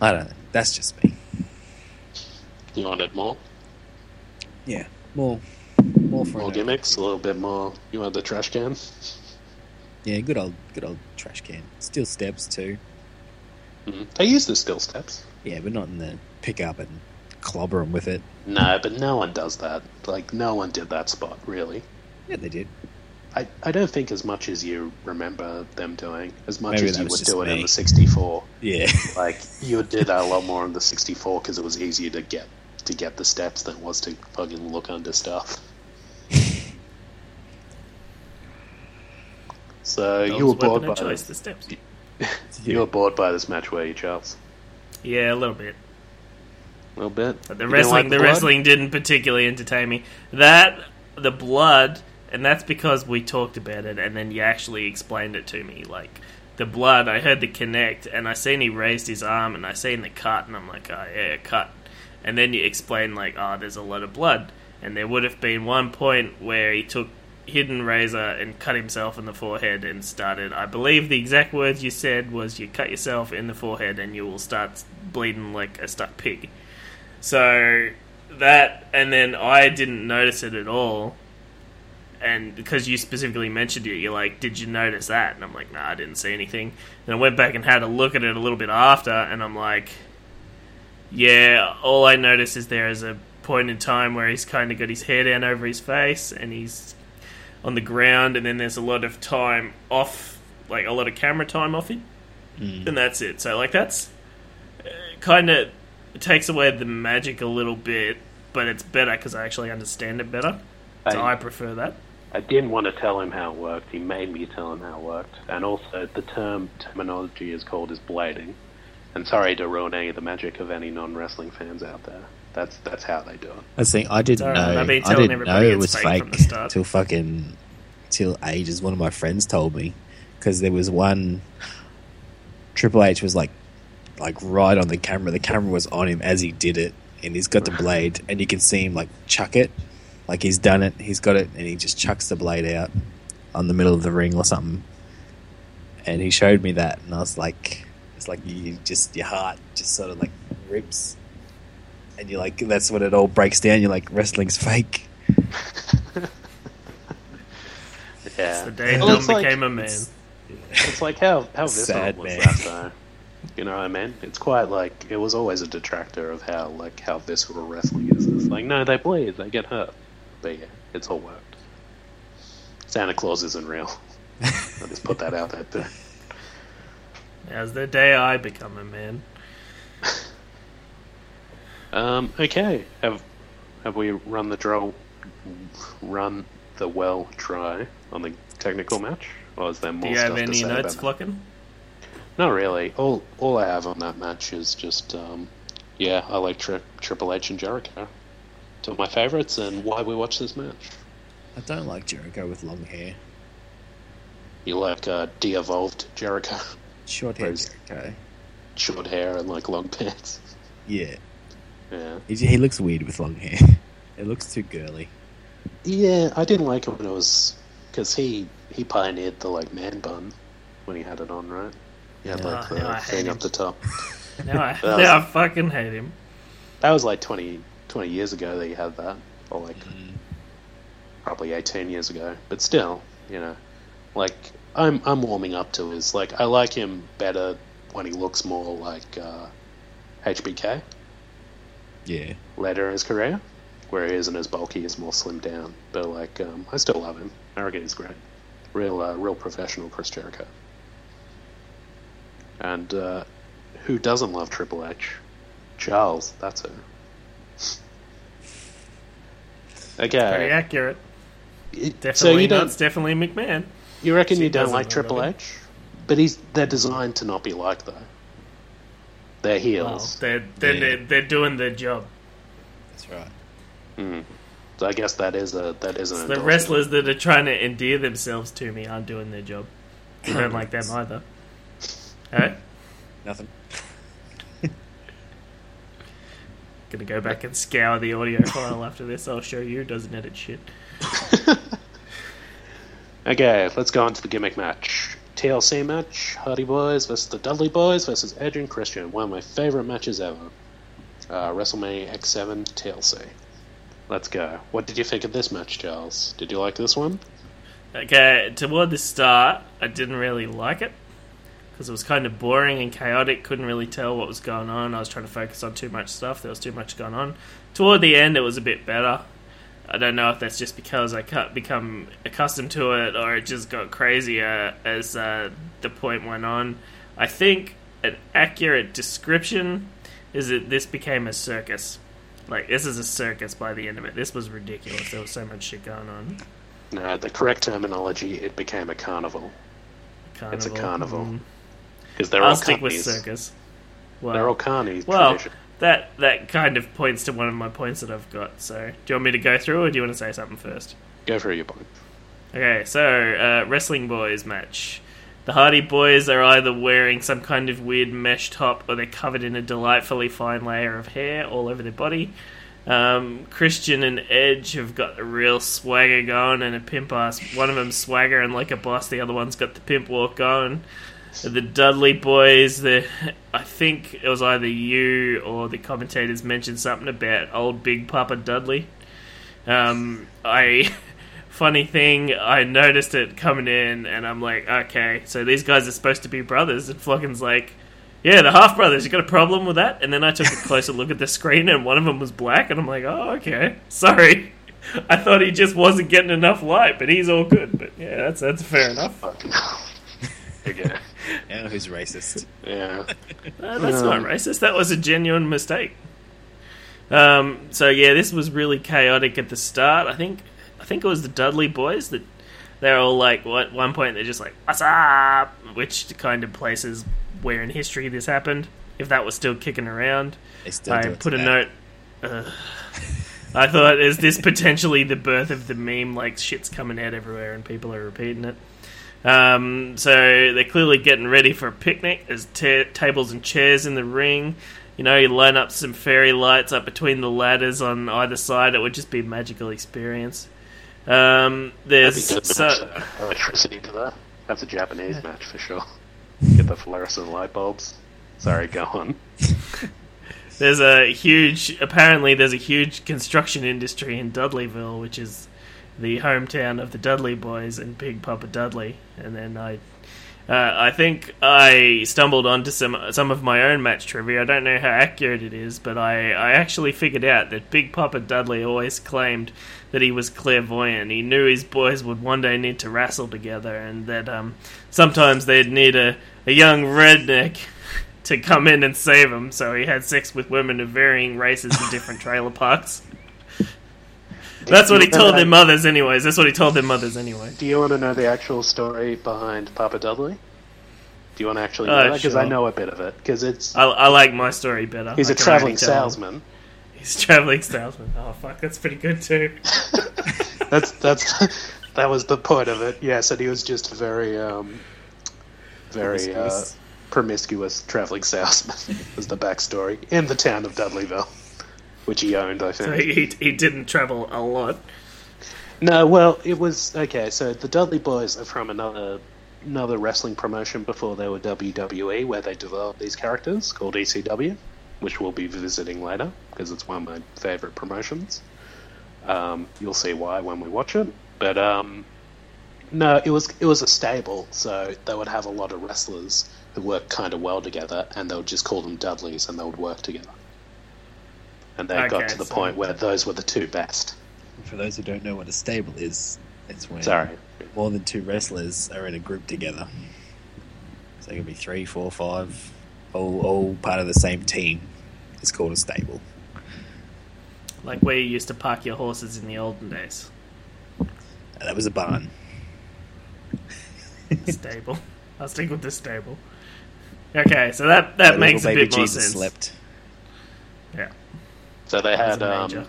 I don't know. That's just me. You wanted more? Yeah, more, more for More gimmicks? A little bit more. You want the trash can? Yeah, good old, good old trash can. Steel steps too. Mhm. They use the steel steps. Yeah, but not in the pick up and clobber them with it. No, but no one does that. Like, no one did that spot, really. Yeah, they did. I, I don't think as much as you remember them doing, as much Maybe as you was would do it in the 64. Yeah, Like, you would do that a lot more in the 64 because it was easier to get to get the steps than it was to fucking look under stuff. So you were bored by choice, the steps. You were bored by this match, were you, Charles? Yeah, a little bit. A little bit. But the You wrestling, like the blood? wrestling didn't particularly entertain me. That the blood, and that's because we talked about it, and then you actually explained it to me. Like the blood, I heard the connect, and I seen he raised his arm, and I seen the cut, and I'm like, oh yeah, cut. And then you explain like, oh, there's a lot of blood, and there would have been one point where he took hidden razor and cut himself in the forehead and started. I believe the exact words you said was, "You cut yourself in the forehead, and you will start bleeding like a stuck pig." So that, and then I didn't notice it at all. And because you specifically mentioned it, you're like, "Did you notice that?" And I'm like, "Nah, I didn't see anything." And I went back and had a look at it a little bit after, and I'm like, "Yeah, all I noticed is there is a point in time where he's kind of got his hair down over his face, and he's on the ground, and then there's a lot of time off, like a lot of camera time off him, and that's it. So like that's uh, kind of takes away the magic a little bit, but it's better because I actually understand it better. So I- I prefer that. I didn't want to tell him how it worked. He made me tell him how it worked. And also, the term terminology is called is blading. And sorry to ruin any of the magic of any non-wrestling fans out there. That's that's how they do it. I think I didn't Sorry, know. I've been I didn't know it was fake fake from till fucking till ages. One of my friends told me because there was one. Triple H was like, like right on the camera. The camera was on him as he did it, and he's got the blade, and you can see him like chuck it, like he's done it. He's got it, and he just chucks the blade out on the middle of the ring or something. And he showed me that, and I was like, it's like you just your heart just sort of like rips and you're like, that's when it all breaks down. You're like, wrestling's fake. Yeah. The day Well, Dom it's like- became a man. It's, it's like how how visceral Sad was man. that though? You know what I mean? It's quite like it was always a detractor of how like how visceral wrestling is. It's like no, they bleed, they get hurt, but yeah, it's all worked. Santa Claus isn't real. I'll just put that out there. Too. Now's the day I become a man. Um, okay, have have we run the draw, run the well dry on the technical match, or is there more Do you stuff have any say notes, about that? Fluckin? Not really. All all I have on that match is just, um, yeah, I like tri- Triple H and Jericho. Two of my favorites, and why we watch this match. I don't like Jericho with long hair. You like uh, de-evolved Jericho, Short hair Whereas- Jericho. short hair and like long pants. Yeah. Yeah, He, he looks weird with long hair. It looks too girly. yeah. I didn't like it when it was because he he pioneered the like man bun when he had it on, right? He had Yeah. like Oh, the hate thing up the top. Now I, That was- now I fucking hate him. That was like 20, 20 years ago that he had that, or like Mm. probably 18 years ago. But still, you know, like I'm I'm warming up to his like I like him better when he looks more like uh, HBK Yeah. later in his career, where he isn't as bulky, he's more slimmed down. But like um, I still love him. I reckon he's great, real uh, real professional Chris Jericho. And uh, who doesn't love Triple H? Charles, that's it. Okay. Very accurate. It- Definitely so you don't It's definitely McMahon. you reckon She you don't doesn't like Triple like H? But he's they're designed to not be like though. They're Well, heels. they're they're, Yeah. they're they're doing their job. That's right. Mm. So I guess that is a that is an The wrestlers that are trying to endear themselves to me aren't doing their job. I don't like them either. Alright? Nothing. Gonna go back and scour the audio file after this. I'll show you. Doesn't edit shit. Okay, let's go on to the gimmick match. TLC match, Hardy Boyz versus the Dudley Boyz versus Edge and Christian. One of my favorite matches ever. Uh, WrestleMania X7 TLC. Let's go. What did you think of this match, Charles? Did you like this one? Okay, toward the start, I didn't really like it because it was kind of boring and chaotic. Couldn't really tell what was going on. I was trying to focus on too much stuff. There was too much going on. Toward the end, it was a bit better. I don't know if that's just because I can't become accustomed to it or it just got crazier as uh, the point went on. I think an accurate description is that this became a circus. Like this is a circus by the end of it. This was ridiculous. There was so much shit going on. No, the correct terminology, it became a carnival. It's a carnival. Mm. Because they're I'll all stick with circus. Well, They're all carnies. well, tradition. That that kind of points to one of my points that I've got. So, do you want me to go through, or do you want to say something first? Go through your point. Okay, so uh, wrestling boys match. The Hardy Boyz are either wearing some kind of weird mesh top, or they're covered in a delightfully fine layer of hair all over their body. Um, Christian and Edge have got a real swagger going and a pimp ass. One of them's swagger and like a boss. The other one's got the pimp walk going. The Dudley Boyz. The I think it was either you or the commentators mentioned something about old Big Papa Dudley. Um, I funny thing, I noticed it coming in, and I'm like, okay, so these guys are supposed to be brothers, and Flocken's like, yeah, the half brothers. You got a problem with that? And then I took a closer look at the screen, and one of them was black, and I'm like, oh, okay, sorry. I thought he just wasn't getting enough light, but he's all good. But yeah, that's that's fair enough. Fucking hell. Yeah, who's racist? Yeah. Uh, that's not racist. That was a genuine mistake. Um, so yeah, this was really chaotic at the start. I think I think it was the Dudley Boyz that they're all like, what? At one point they're just like, "What's up?" Which kind of places where in history this happened. If that was still kicking around, They still I put a today. note. Ugh. I thought, is this potentially the birth of the meme? Like shit's coming out everywhere and people are repeating it. Um, so they're clearly getting ready for a picnic. There's ta tables and chairs in the ring. You know, you line up some fairy lights up between the ladders on either side. It would just be a magical experience. Um, there's so, match, electricity to that. That's a Japanese match for sure. Get the fluorescent light bulbs. Sorry, go on. There's a huge, apparently, there's a huge construction industry in Dudleyville, which is the hometown of the Dudley Boyz and Big Papa Dudley. And then I, uh, I think I stumbled onto some some of my own match trivia. I don't know how accurate it is, but I, I actually figured out that Big Papa Dudley always claimed that he was clairvoyant. He knew his boys would one day need to wrestle together, and that um, sometimes they'd need a, a young redneck to come in and save him. So he had sex with women of varying races in different trailer parks. That's what he told their mothers, anyways. That's what he told their mothers, anyway. Do you want to know the actual story behind Papa Dudley? Do you want to actually know Uh, that? Because I know a bit of it. Because it's I, I like my story better. he's a a traveling salesman. He's a traveling salesman. Oh fuck, that's pretty good too. That's that's that was the point of it. Yes, and he was just very um, very uh, Promiscuous. promiscuous traveling salesman. was the backstory in the town of Dudleyville, which he owned, I think. So he, he didn't travel a lot. No, well, it was okay. So the Dudley Boyz are from another another wrestling promotion before they were WWE, where they developed these characters called ECW, which we'll be visiting later because it's one of my favorite promotions. Um, you'll see why when we watch it. But um, no, it was it was a stable, so they would have a lot of wrestlers who worked kind of well together, and they would just call them Dudleys, and they would work together. And they got to the so- point where those were the two best. For those who don't know what a stable is, it's when Sorry, more than two wrestlers are in a group together. So it could be three, four, five, all, all part of the same team. It's called a stable. Like where you used to park your horses in the olden days. Uh, that was a barn. stable. I'll stick with the stable. Okay, so that that Where makes a little baby bit more Jesus sense. slept. Yeah, So they had um,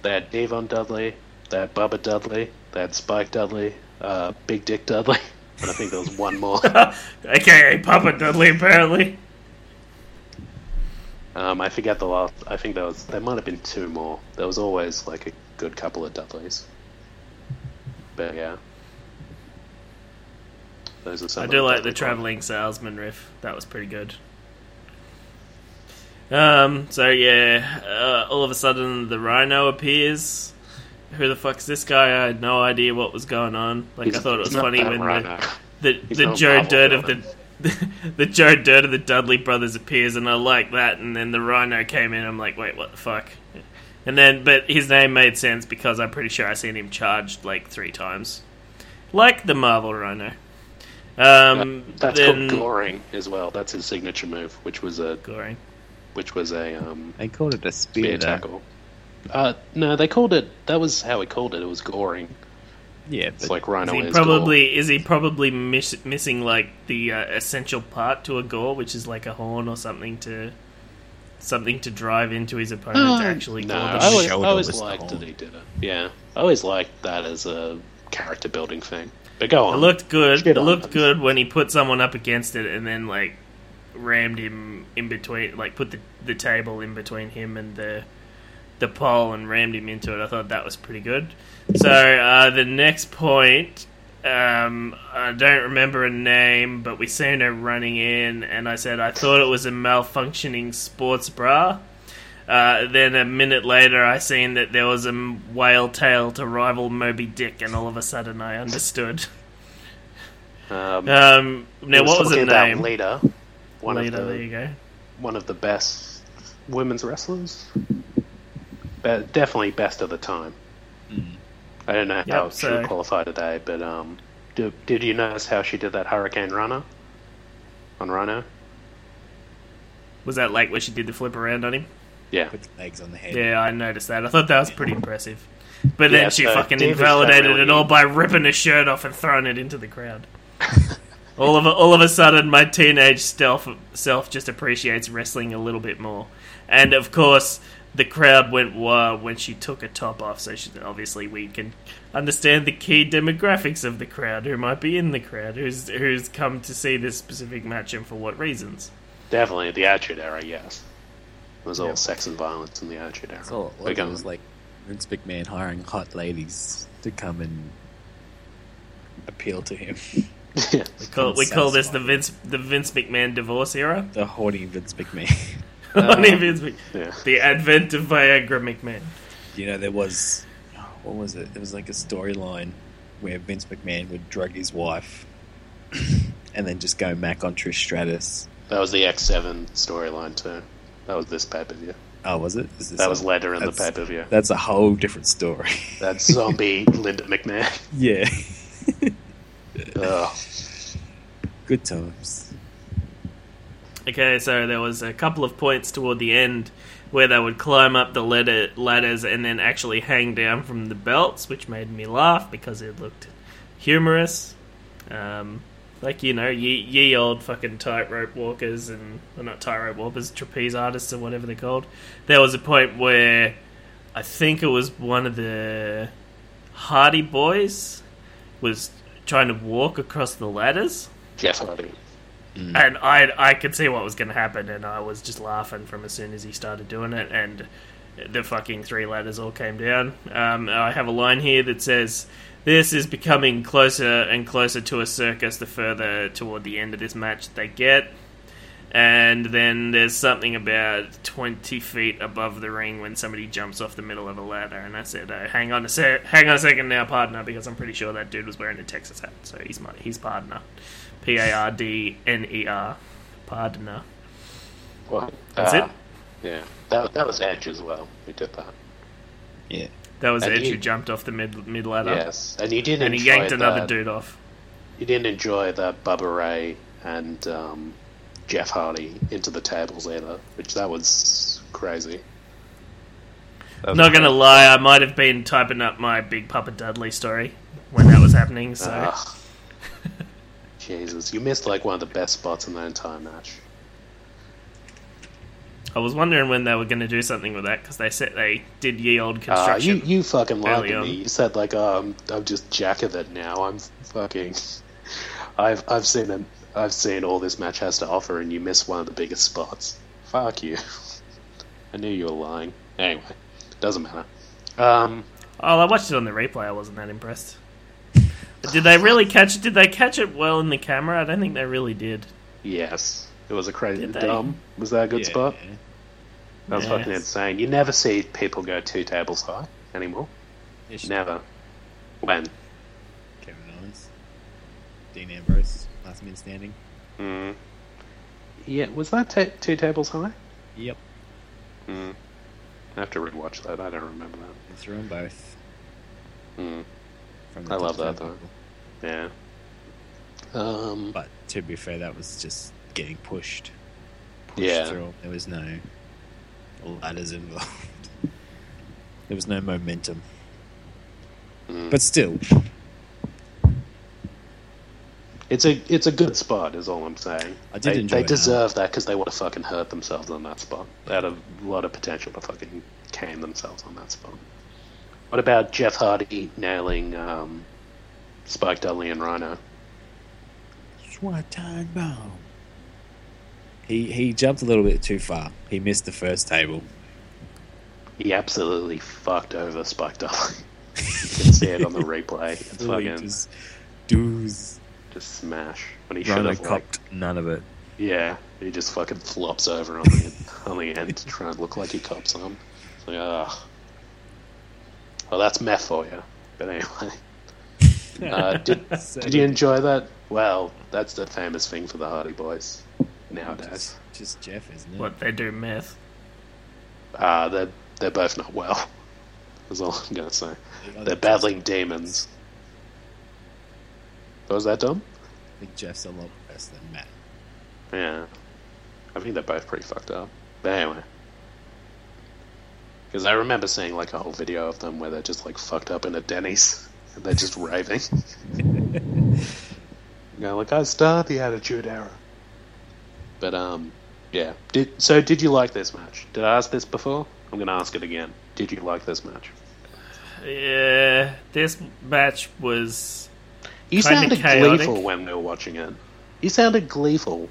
they had Devon Dudley, they had Bubba Dudley, they had Spike Dudley, uh, Big Dick Dudley, and I think there was one more. AKA Papa Dudley, apparently. Um, I forget the last. I think there was there might have been two more. There was always like a good couple of Dudleys. But yeah, those are some. I do like the traveling salesman riff. That was pretty good. Um. So yeah, uh, all of a sudden the Rhino appears. Who the fuck's this guy? I had no idea what was going on. Like He's- I thought it was funny when the Rhino. the, He's the Joe Dirt of the the Joe Dirt of the Dudley brothers appears, and I like that. And then the Rhino came in. I'm like, wait, what the fuck? And then, but his name made sense because I'm pretty sure I seen him charged like three times, like the Marvel Rhino. Um, That's then, called goring as well. That's his signature move, which was a Goring. Which was a um, They called it a spear spear, tackle. Uh, no, they called it. That was how he called it. It was goring. Yeah, It's like Rhino Is he is probably is he probably miss, missing like the uh, essential part to a gore, which is like a horn or something to something to drive into his opponent to actually No, gore them. I always, I always was the liked that he did it. Yeah, I always liked that as a character building thing. But go on. It looked good. Shit It looked them. good when he put someone up against it and then like rammed him in between, like put the the table in between him and the the pole and rammed him into it. I thought that was pretty good. So uh, the next point, um, I don't remember a name, but we seen her running in, and I said I thought it was a malfunctioning sports bra. Uh, then a minute later, I seen that there was a whale tail to rival Moby Dick, and all of a sudden, I understood. Um, Um, now, what was the name? Lita, one Lita, of there the you go. one of the best women's wrestlers. Be- definitely best of the time. I don't know how Yep, she so- would qualify today, but um, do, did you notice how she did that Hurricanrana on Rhino? Was that like where she did the flip around on him? Yeah, put the legs on the head. Yeah, I noticed that. I thought that was pretty impressive. But then Yeah, she so fucking David's invalidated really- it all by ripping her shirt off and throwing it into the crowd. all of a, all of a sudden, my teenage self self just appreciates wrestling a little bit more. And of course, the crowd went wild when she took her top off. So she, obviously, we can understand the key demographics of the crowd who might be in the crowd, who's who's come to see this specific match and for what reasons. definitely the Attitude Era. Yes, it was all Yeah. sex and violence in the Attitude Era. That's all it was. We're It going- was like Vince McMahon hiring hot ladies to come and appeal to him. yeah. We call, we call this the Vince the Vince McMahon divorce era. The horny Vince McMahon. Only um, Vince Mc- yeah. the advent of Viagra McMahon. you know, there was what was it? There was like a storyline where Vince McMahon would drug his wife and then just go mac on Trish Stratus. That was the X Seven storyline too. That was this pay per view. Oh, was it? Is this That a- was later in the pay that's- per view. That's a whole different story. That zombie Linda McMahon. yeah. Ugh. Good times. Okay, so there was a couple of points toward the end where they would climb up the ladder, ladders and then actually hang down from the belts, which made me laugh because it looked humorous. Um, like you know, ye, ye old fucking tightrope walkers and well, not tightrope walkers, trapeze artists or whatever they're called. There was a point where I think it was one of the Hardy Boyz was trying to walk across the ladders Jeff Hardy. and I I could see what was going to happen, and I was just laughing from as soon as he started doing it, and the fucking three ladders all came down. Um, I have a line here that says, "This is becoming closer and closer to a circus the further toward the end of this match they get." And then there's something about 20 feet above the ring when somebody jumps off the middle of a ladder, and I said, uh, "Hang on a sec, hang on a second now, partner," because I'm pretty sure that dude was wearing a Texas hat, so he's my he's partner. P A R D N E R. Partner. Well, That's uh, it? Yeah, that that was Edge as well. Who did that? Yeah. That was And Edge you- who jumped off the mid mid ladder. Yes, and you didn't. And he enjoy yanked another dude off. You didn't enjoy that Bubba Ray and um, Jeff Hardy into the tables either, which that was crazy. That was Not gonna lie, I might have been typing up my Big Papa Dudley story when that was happening. So Ugh. Jesus, you missed like one of the best spots in that entire match. I was wondering when they were going to do something with that because they said they did ye old Uh, construction. you you fucking lied early to on. me. You said like, oh, I'm, I'm just jack of it now. I'm fucking. I've I've seen it. I've seen all this match has to offer, and you miss one of the biggest spots. Fuck you. I knew you were lying. Anyway, doesn't matter. Um, Oh, I watched it on the replay. I wasn't that impressed. But did they really catch it? Did they catch it well in the camera? I don't think they really did. yes, it was a crazy dumb. Was that a good Yeah. spot? That was Yes. fucking insane. You never see people go two tables high anymore. Ish. Never. When? Kevin Owens, Dean Ambrose, last man standing. Mm. Yeah, was that ta- two tables high? Yep, Mm. I have to rewatch that. I don't remember that. he threw them both. Mm. From I love that, though. turnbuckle. Yeah. Um. But to be fair, that was just getting pushed. pushed Yeah. Through. There was no ladders involved. there was no momentum. mm. But still, it's a it's a good spot, is all I'm saying. I did they, enjoy They it, deserve that because they would have fucking hurt themselves on that spot. They had a lot of potential to fucking cane themselves on that spot. What about Jeff Hardy nailing um, Spike Dudley and Rhino? Swanton bomb. He he jumped a little bit too far. He missed the first table. He absolutely fucked over Spike Dudley. you can see it on the replay. It's fucking just doos. Just smash when he should Rhino have like copped none of it. Yeah, he just fucking flops over on the on the end to try and look like he cops on. It's like, ah. Well, that's meth for you. But anyway, uh, did, did you enjoy that? Well, that's the famous thing for the Hardy Boyz nowadays. Just, just Jeff, isn't it? What they do meth. Uh, they're they're both not well. That's all I'm gonna say. They're Jeff's- battling demons. What was that, dumb? I think Jeff's a lot worse than Matt. Yeah. I think they're both pretty fucked up. But anyway. Because I remember seeing like a whole video of them where they're just like fucked up in a Denny's and they're just raving. Going like, I start the Attitude Era. But um, yeah. Did so? Did you like this match? Did I ask this before? I'm gonna ask it again. Did you like this match? Yeah, this match was You sounded chaotic. gleeful when we were watching it. You sounded gleeful.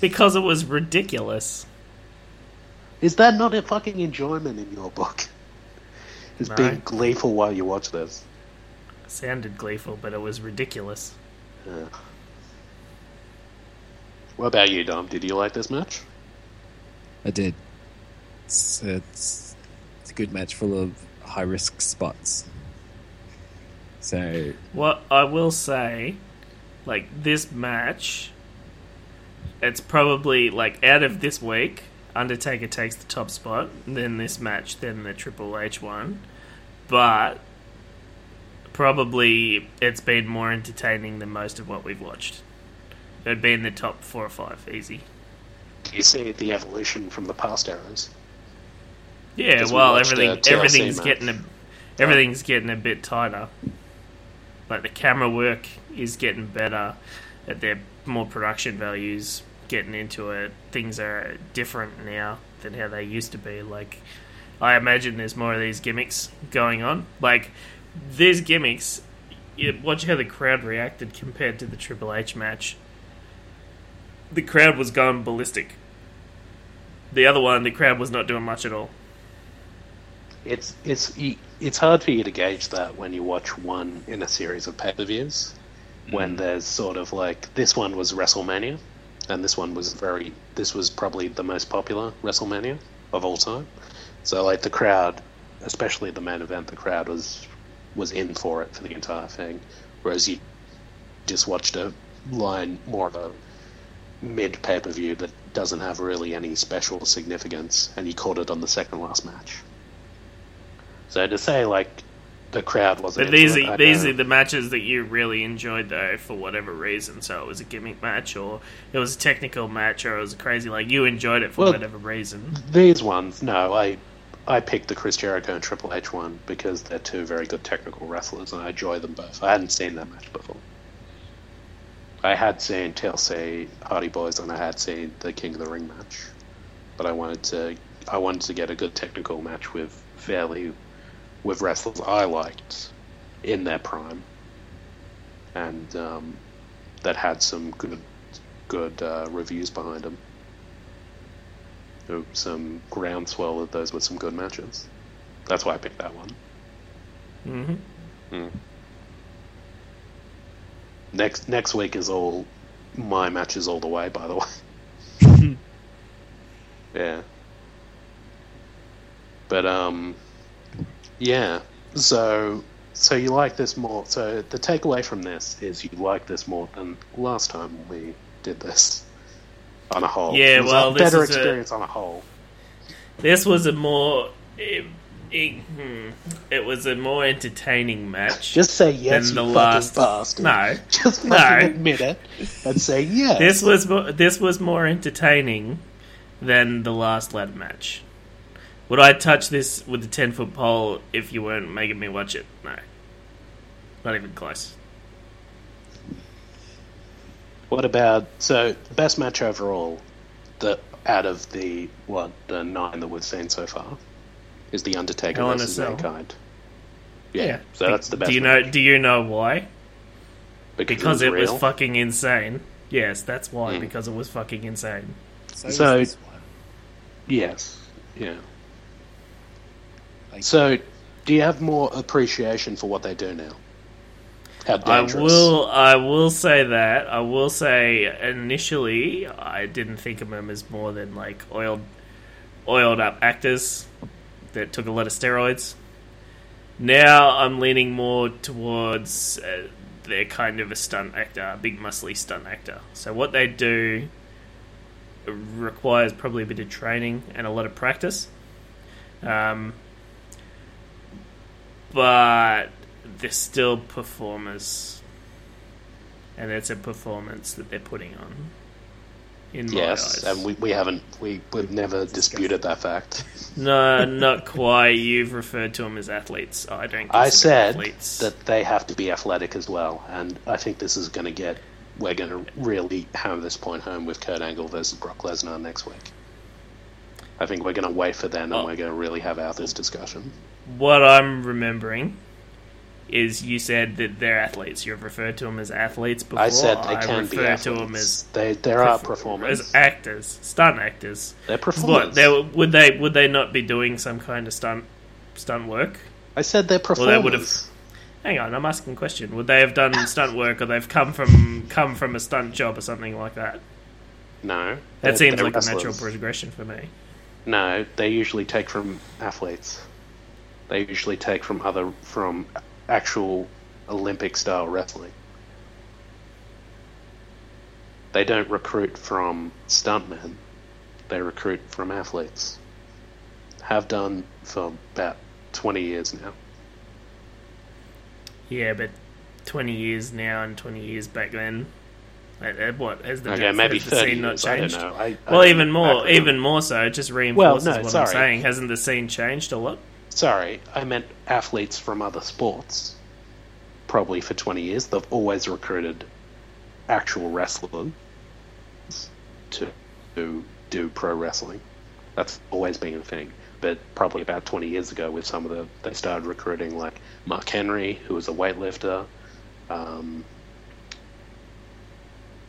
because it was ridiculous. Is that not a fucking enjoyment in your book? Is No. being gleeful while you watch this? sounded gleeful, but it was ridiculous. Yeah. What about you, Dom? Did you like this match? I did. It's, it's, it's a good match full of high risk spots. So What I will say, like this match, it's probably like out of this week, Undertaker takes the top spot, then this match, then the Triple H one, but probably it's been more entertaining than most of what we've watched. It'd be in the top four or five, easy. Do you see the evolution from the past eras? Yeah, Because we well, everything uh, everything's match. getting a everything's getting a bit tighter. Like the camera work is getting better. That their more production values getting into it. Things are different now than how they used to be. Like I imagine there's more of these gimmicks going on. Like these gimmicks. Watch how the crowd reacted compared to the Triple H match. The crowd was going ballistic. The other one, the crowd was not doing much at all. It's it's it's hard for you to gauge that when you watch one in a series of pay per views. Mm. When there's sort of like this one was WrestleMania, and this one was very this was probably the most popular WrestleMania of all time. So like the crowd, especially the main event, the crowd was was in for it for the entire thing, whereas you just watched a line more of a mid pay per view that doesn't have really any special significance, and you caught it on the second last match. So to say like the crowd wasn't. But these are these know. are the matches that you really enjoyed though, for whatever reason. So it was a gimmick match, or it was a technical match, or it was crazy. Like you enjoyed it for Well- whatever reason. these ones. No, I I picked the Chris Jericho and Triple H one because they're two very good technical wrestlers, and I enjoy them both. I hadn't seen that match before. I had seen TLC Hardy Boyz, and I had seen the King of the Ring match, but I wanted to I wanted to get a good technical match with fairly with wrestlers I liked in their prime, and um, that had some good good uh, reviews behind them. Some groundswell of those were some good matches. That's why I picked that one. Mm-hmm. Mm. Next next week is all my matches all the way. By the way, yeah. But um, yeah. So so you like this more? So the takeaway from this is you like this more than last time we did this on a whole. Yeah, It was well, a this better is a- experience on a whole. This was a more. It, it, hmm, it was a more entertaining match. Just say yes, Than the you last- bastard. No. Just No. fucking admit it and say yes. This was mo- this was more entertaining than the last ladder match. Would I touch this with the ten foot pole if you weren't making me watch it? No, not even close. What about so the best match overall? The out of the what the nine that we've seen so far is the Undertaker Hell versus Mankind. Yeah, so that's the best. Do you know? match. Do you know why? Because it was real. fucking insane. Yes, that's why. Mm. Because it was fucking insane. So, So- one. Yes, yeah. Like- So, do you have more appreciation for what they do now? How I will. I will say that. I will say initially, I didn't think of them as more than like oiled, oiled up actors that took a lot of steroids. Now I'm leaning more towards uh, they're kind of a stunt actor, a big muscly stunt actor. So what they do requires probably a bit of training and a lot of practice. Um, but they're still performers, and it's a performance that they're putting on. In my Yes, eyes. and we, we haven't we we've never disputed that fact. no, not quite. You've referred to them as athletes. I don't. I said athletes. that they have to be athletic as well, and I think this is going to get. We're going to really hammer this point home with Kurt Angle versus Brock Lesnar next week. I think we're going to wait for then, and Oh. we're going to really have out this discussion. What I'm remembering is you said that they're athletes. You've referred to them as athletes before. I said they I can be athletes. to them as they there are performers. as actors, stunt actors. They're What performers. they would they would they not be doing some kind of stunt stunt work? I said they're Well, performers. they would have. Hang on, I'm asking a question. Would they have done stunt work, or they've come from come from a stunt job or something like that? No, That seems like a natural progression for me. No, they usually take from athletes. They usually take from other from actual Olympic style wrestling. They don't recruit from stuntmen. They recruit from athletes. Have done for about twenty years now. Yeah, but 20 years now and 20 years back then. What has the, Okay, maybe has the thirty scene not years. I don't changed? I, I Well, don't even more, even more so. It just reinforces no, what sorry. I'm saying. Hasn't the scene changed a lot? Sorry, I meant athletes from other sports. Probably for 20 years. They've always recruited actual wrestlers to, to do pro wrestling. That's always been a thing. But probably about 20 years ago, with some of the. They started recruiting, like, Mark Henry, who was a weightlifter. Um,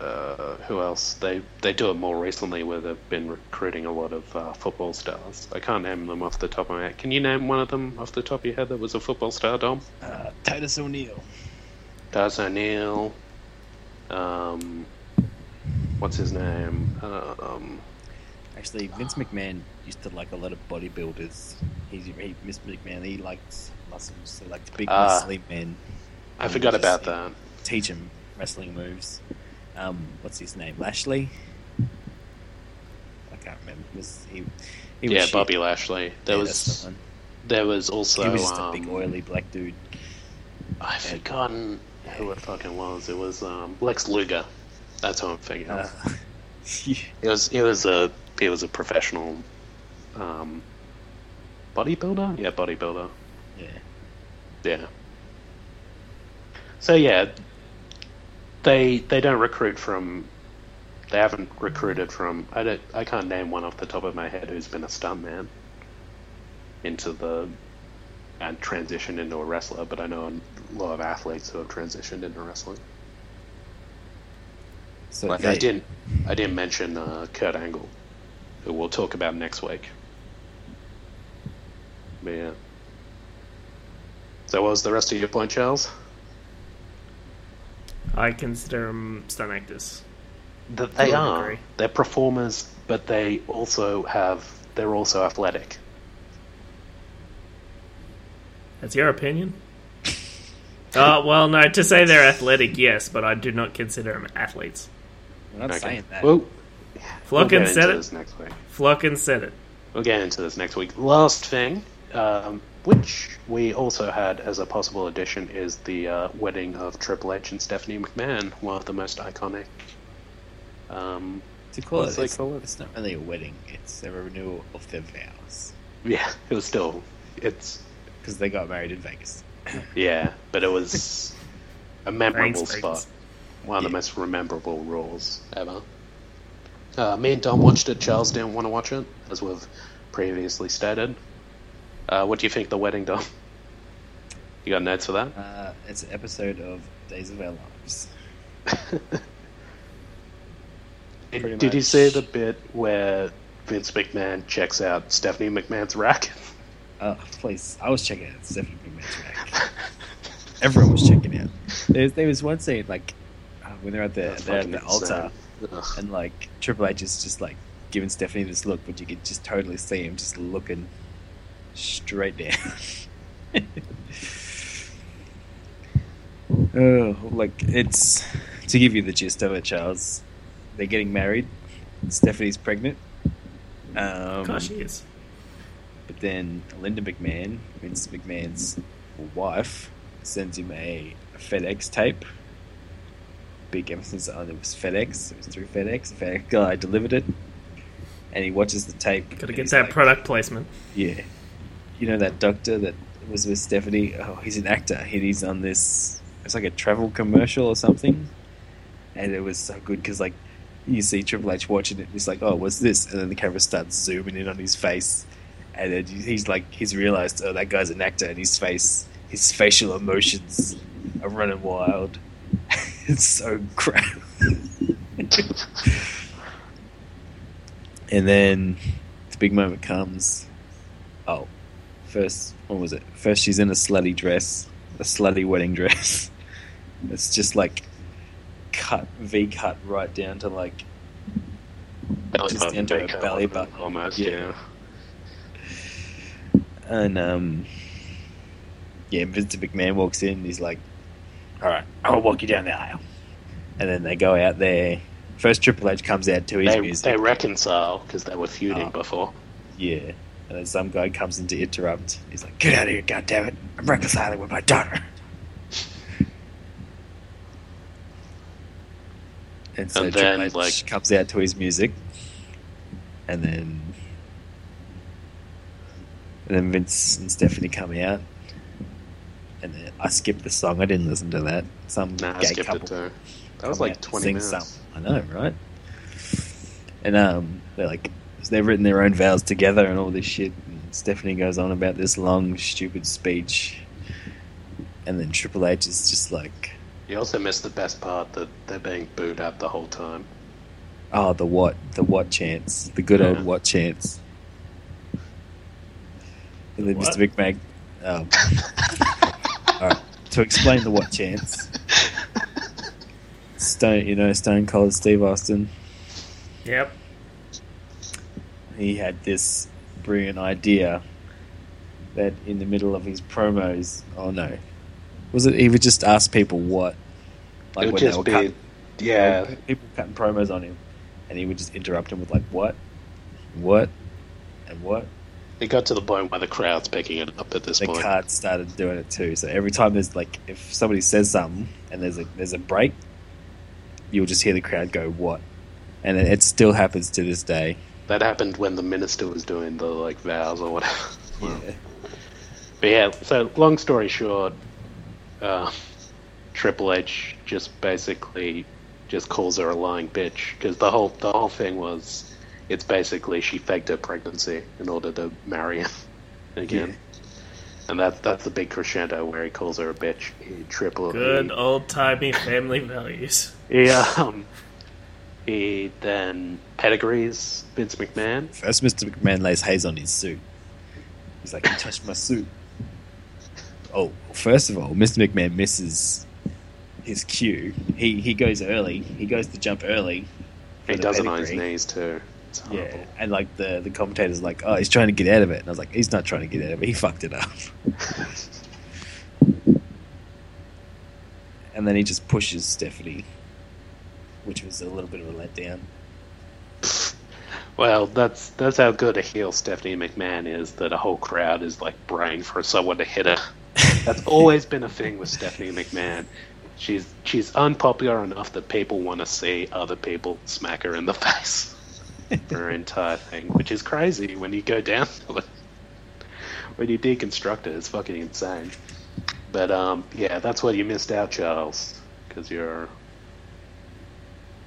uh, who else? They they do it more recently, where they've been recruiting a lot of uh, football stars. I can't name them off the top of my head. Can you name one of them off the top of your head that was a football star, Dom? Uh, Titus O'Neil. Daz O'Neill. Um, what's his name? Um, Actually, Vince McMahon used to like a lot of bodybuilders. He's he, Mr. McMahon. He likes muscles. He likes big, Ah. muscly men. I forgot about that. Teach him wrestling moves. Um, what's his name? Lashley. I can't remember. Was he? he was Yeah, shit. Bobby Lashley. There Yeah, was the there was also he was just a um, big oily black dude. I've forgotten who it fucking was. It was um, Lex Luger. That's who I'm thinking of. Uh, yeah. He was he was a he was a professional um, bodybuilder. Yeah, bodybuilder. Yeah. Yeah. So yeah, they they don't recruit from. They haven't recruited from. I don't. I can't name one off the top of my head who's been a stuntman into the and transitioned into a wrestler, but I know a lot of athletes who have transitioned into wrestling. So Like they, I didn't. I didn't mention uh, Kurt Angle, who we'll talk about next week. But yeah. So what was the rest of your point, Charles? I consider them stunt actors. That they are. degree. They're performers, but they also have. They're also athletic. That's your opinion? Uh, well, no, to say they're athletic, yes, but I do not consider them athletes. I'm not Okay. saying that. Well, we'll said it. this next week. Flocken said it. We'll get into this next week. Last thing, um, which we also had as a possible addition, is the uh, wedding of Triple H and Stephanie McMahon, one of the most iconic. Um, to call it, it's, call it? it's not really a wedding. It's a renewal of their vows yeah, it was still. It's because they got married in Vegas. yeah, but it was a memorable spot. One of the most memorable Raws ever. Uh, me and Dom watched it. Charles didn't want to watch it, as we've previously stated. Uh, what do you think the wedding, Dom? You got notes for that? Uh, it's an episode of Days of Our Lives. Did, did you see the bit where Vince McMahon checks out Stephanie McMahon's rack? Oh, please! I was checking out Stephanie McMahon's rack. Everyone was checking out. There, there was one scene like uh, when they're at the they're at the altar. Ugh. and like Triple H is just like giving Stephanie this look, but you could just totally see him just looking straight down. oh, like it's to give you the gist of it, Charles. They're getting married. Stephanie's pregnant. Um, Of course she is. but then Linda McMahon, Vince McMahon's wife, sends him a FedEx tape. Big emphasis on it was FedEx. It was through FedEx. The FedEx guy delivered it, and he watches the tape. Got to and get that like, product placement. Yeah, you know that doctor that was with Stephanie. Oh, he's an actor. He's on this. It's like a travel commercial or something, and it was so good because like you see Triple H watching it. He's like, "Oh, what's this?" And then the camera starts zooming in on his face, and then he's like, he's realized, "Oh, that guy's an actor," and his face, his facial emotions are running wild. it's so crap. and then the big moment comes. Oh, first, what was it? First, she's in a slutty dress, a slutty wedding dress. It's just like cut, V cut right down to like Belly just into a big belly button, almost. Yeah. Yeah. And um, yeah, Vince McMahon walks in. He's like, "All right, I'll walk you down the aisle." And then they go out there. First, Triple H comes out to his They, music. they reconcile because they were feuding Oh. before. yeah, and then some guy comes in to interrupt. He's like, "Get out of here, goddammit! I'm reconciling with my daughter." And so And Triple then, H like- comes out to his music, and then and then Vince and Stephanie come out, and then I skipped the song. I didn't listen to that. Some Nah, gay skipped couple it too. That was like 20 minutes. some- I know, right? And um, they're like, they've written their own vows together and all this shit. And Stephanie goes on about this long, stupid speech, and then Triple H is just like, You also missed the best part that they're being booed at the whole time. "Oh, the what? The what chance? The good old what chance?" And then What? Mr. McMahon. Um, all right, to explain the what chance. Stone, you know, Stone Cold Steve Austin. Yep. He had this brilliant idea that in the middle of his promos, oh no, was it? He would just ask people what, it like would when they just were be, cutting, yeah, people cutting promos on him, and he would just interrupt him with like what, what, and what. it got to the point where the crowd's picking it up at this point. The point. cards started doing it too. So every time there's like, if somebody says something and there's a there's a break, you'll just hear the crowd go what, and it, it still happens to this day. That happened when the minister was doing the like vows or whatever. Yeah. But yeah, so long story short, uh, Triple H just basically just calls her a lying bitch because the whole the whole thing was it's basically she faked her pregnancy in order to marry him again. Yeah. And that that's the big crescendo where he calls her a bitch. He triple Good old timey family values. He, um, he then pedigrees Vince McMahon. First, Mr. McMahon lays haze on his suit. He's like, "You touched my suit." Oh, first of all, Mr. McMahon misses his cue. He he goes early. He goes to jump early. He does it on his knees too. It's. Yeah, and like the the commentator's like, "Oh, he's trying to get out of it," and I was like, "He's not trying to get out of it. He fucked it up." and then he just pushes Stephanie, which was a little bit of a letdown. Well, that's that's how good a heel Stephanie McMahon is. That a whole crowd is like braying for someone to hit her. That's always been a thing with Stephanie McMahon. She's she's unpopular enough that people want to see other people smack her in the face her entire thing, which is crazy when you go down to it. When you deconstruct it, it's fucking insane. But um, yeah, that's what you missed out, Charles, because you're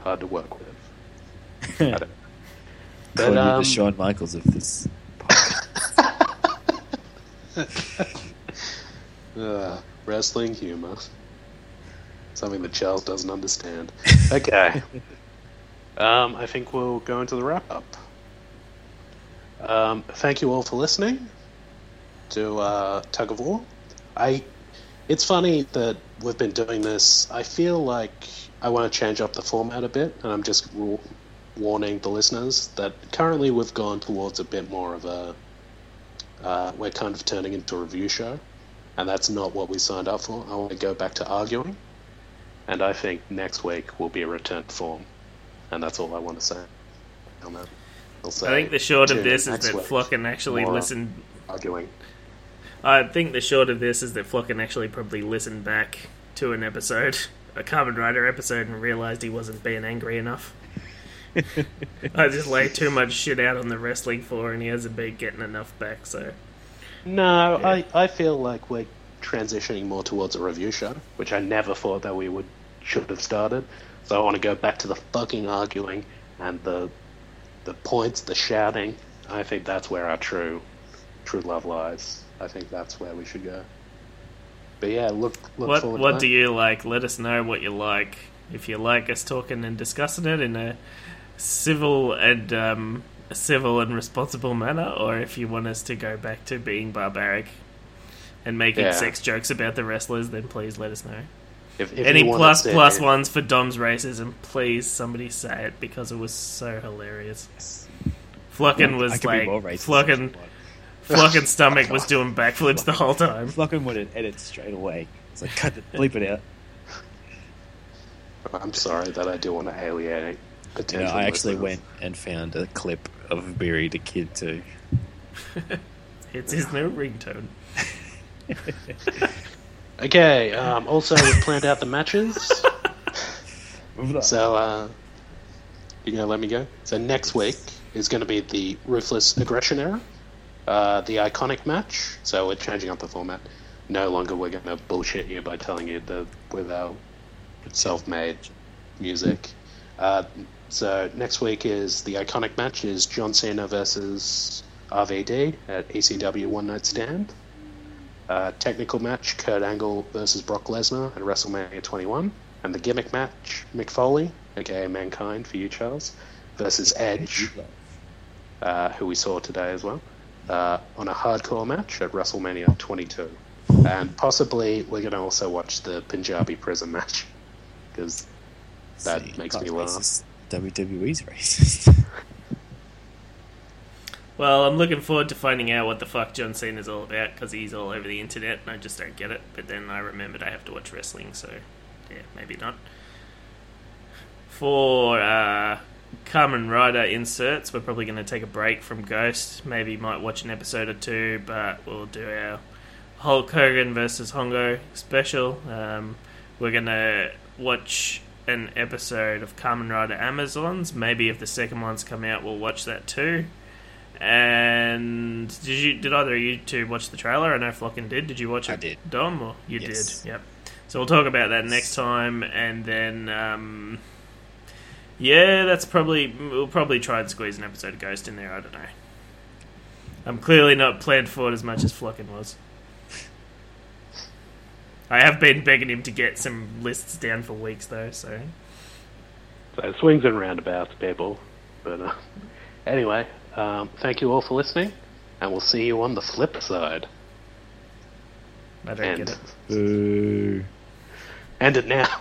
hard to work with. I don't- Calling But, you um, the Shawn Michaels of this. Uh, wrestling humor. Something that Charles doesn't understand. Okay. um, I think we'll go into the wrap up. Um, thank you all for listening to uh, Tug of War. I. It's funny that we've been doing this. I feel like I want to change up the format a bit, and I'm just warning the listeners that currently we've gone towards a bit more of a. Uh, we're kind of turning into a review show and that's not what we signed up for. I want to go back to arguing, and I think next week will be a return to form, and that's all I want to say on that. I'll say I think the short of this is that week. Flock can actually More listen. arguing. I think the short of this is that Flock can actually probably listened back to an episode, a Kamen Rider episode, and realised he wasn't being angry enough. I just laid too much shit out on the wrestling floor, and he hasn't been getting enough back. So No, Yeah. I, I feel like we're transitioning more towards a review show, which I never thought that we would should have started. So I want to go back to the fucking arguing and the the points, the shouting. I think that's where our true true love lies. I think that's where we should go. But yeah, look look what forward what to do you like? Let us know what you like. If you like us talking and discussing it in a civil and um, civil and responsible manner, or if you want us to go back to being barbaric and making Yeah. sex jokes about the wrestlers, then please let us know. If, if Any plus us plus ones for Dom's racism, please somebody say it because it was so hilarious. Fluckin I was could be like more racist Fluckin if you Fluckin stomach was doing backflips the whole time. want. Flocken would edit straight away. It's like, cut it, bleep it out. I'm sorry that I do want to alienate. You Potential know, I actually listeners. went and found a clip of Beery the Kid too. It's his new ringtone. Okay. Um, also, we've planned out the matches. So, uh, you gonna let me go? So next week is going to be the Ruthless Aggression era, uh, the iconic match. So we're changing up the format. No longer we're going to bullshit you by telling you the with our self-made music. Uh, so next week is the iconic match is John Cena versus RVD at ECW One Night Stand. Uh, technical match Kurt Angle versus Brock Lesnar at WrestleMania 21. And the gimmick match Mick Foley, aka Mankind for you, Charles, versus Edge, uh, who we saw today as well, uh, on a hardcore match at WrestleMania 22. And possibly we're going to also watch the Punjabi prison match because that See, makes not me laugh. racist. WWE's racist. Well, I'm looking forward to finding out what the fuck John Cena's all about because he's all over the internet and I just don't get it. But then I remembered I have to watch wrestling, so yeah, maybe not. For uh, Kamen Rider inserts, we're probably going to take a break from Ghost. Maybe might watch an episode or two, but we'll do our Hulk Hogan versus Hongo special. Um, we're going to watch an episode of Kamen Rider Amazons. Maybe if the second one's come out, we'll watch that too. And did you? Did either of you two watch the trailer? I know Flocken did. Did you watch it? I did. Dom, or you Yes. did? Yep. So we'll talk about that next time, and then. Um, yeah, that's probably we'll probably try and squeeze an episode of Ghost in there. I don't know. I'm clearly not planned for it as much as Flocken was. I have been begging him to get some lists down for weeks though, so So swings and roundabouts, people. But uh, anyway, um, thank you all for listening, and we'll see you on the flip side. I don't And get Boo. end it now.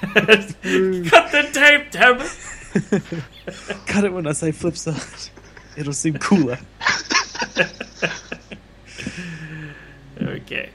Cut the tape, damn it! Cut it when I say flip side. It'll seem cooler. Okay.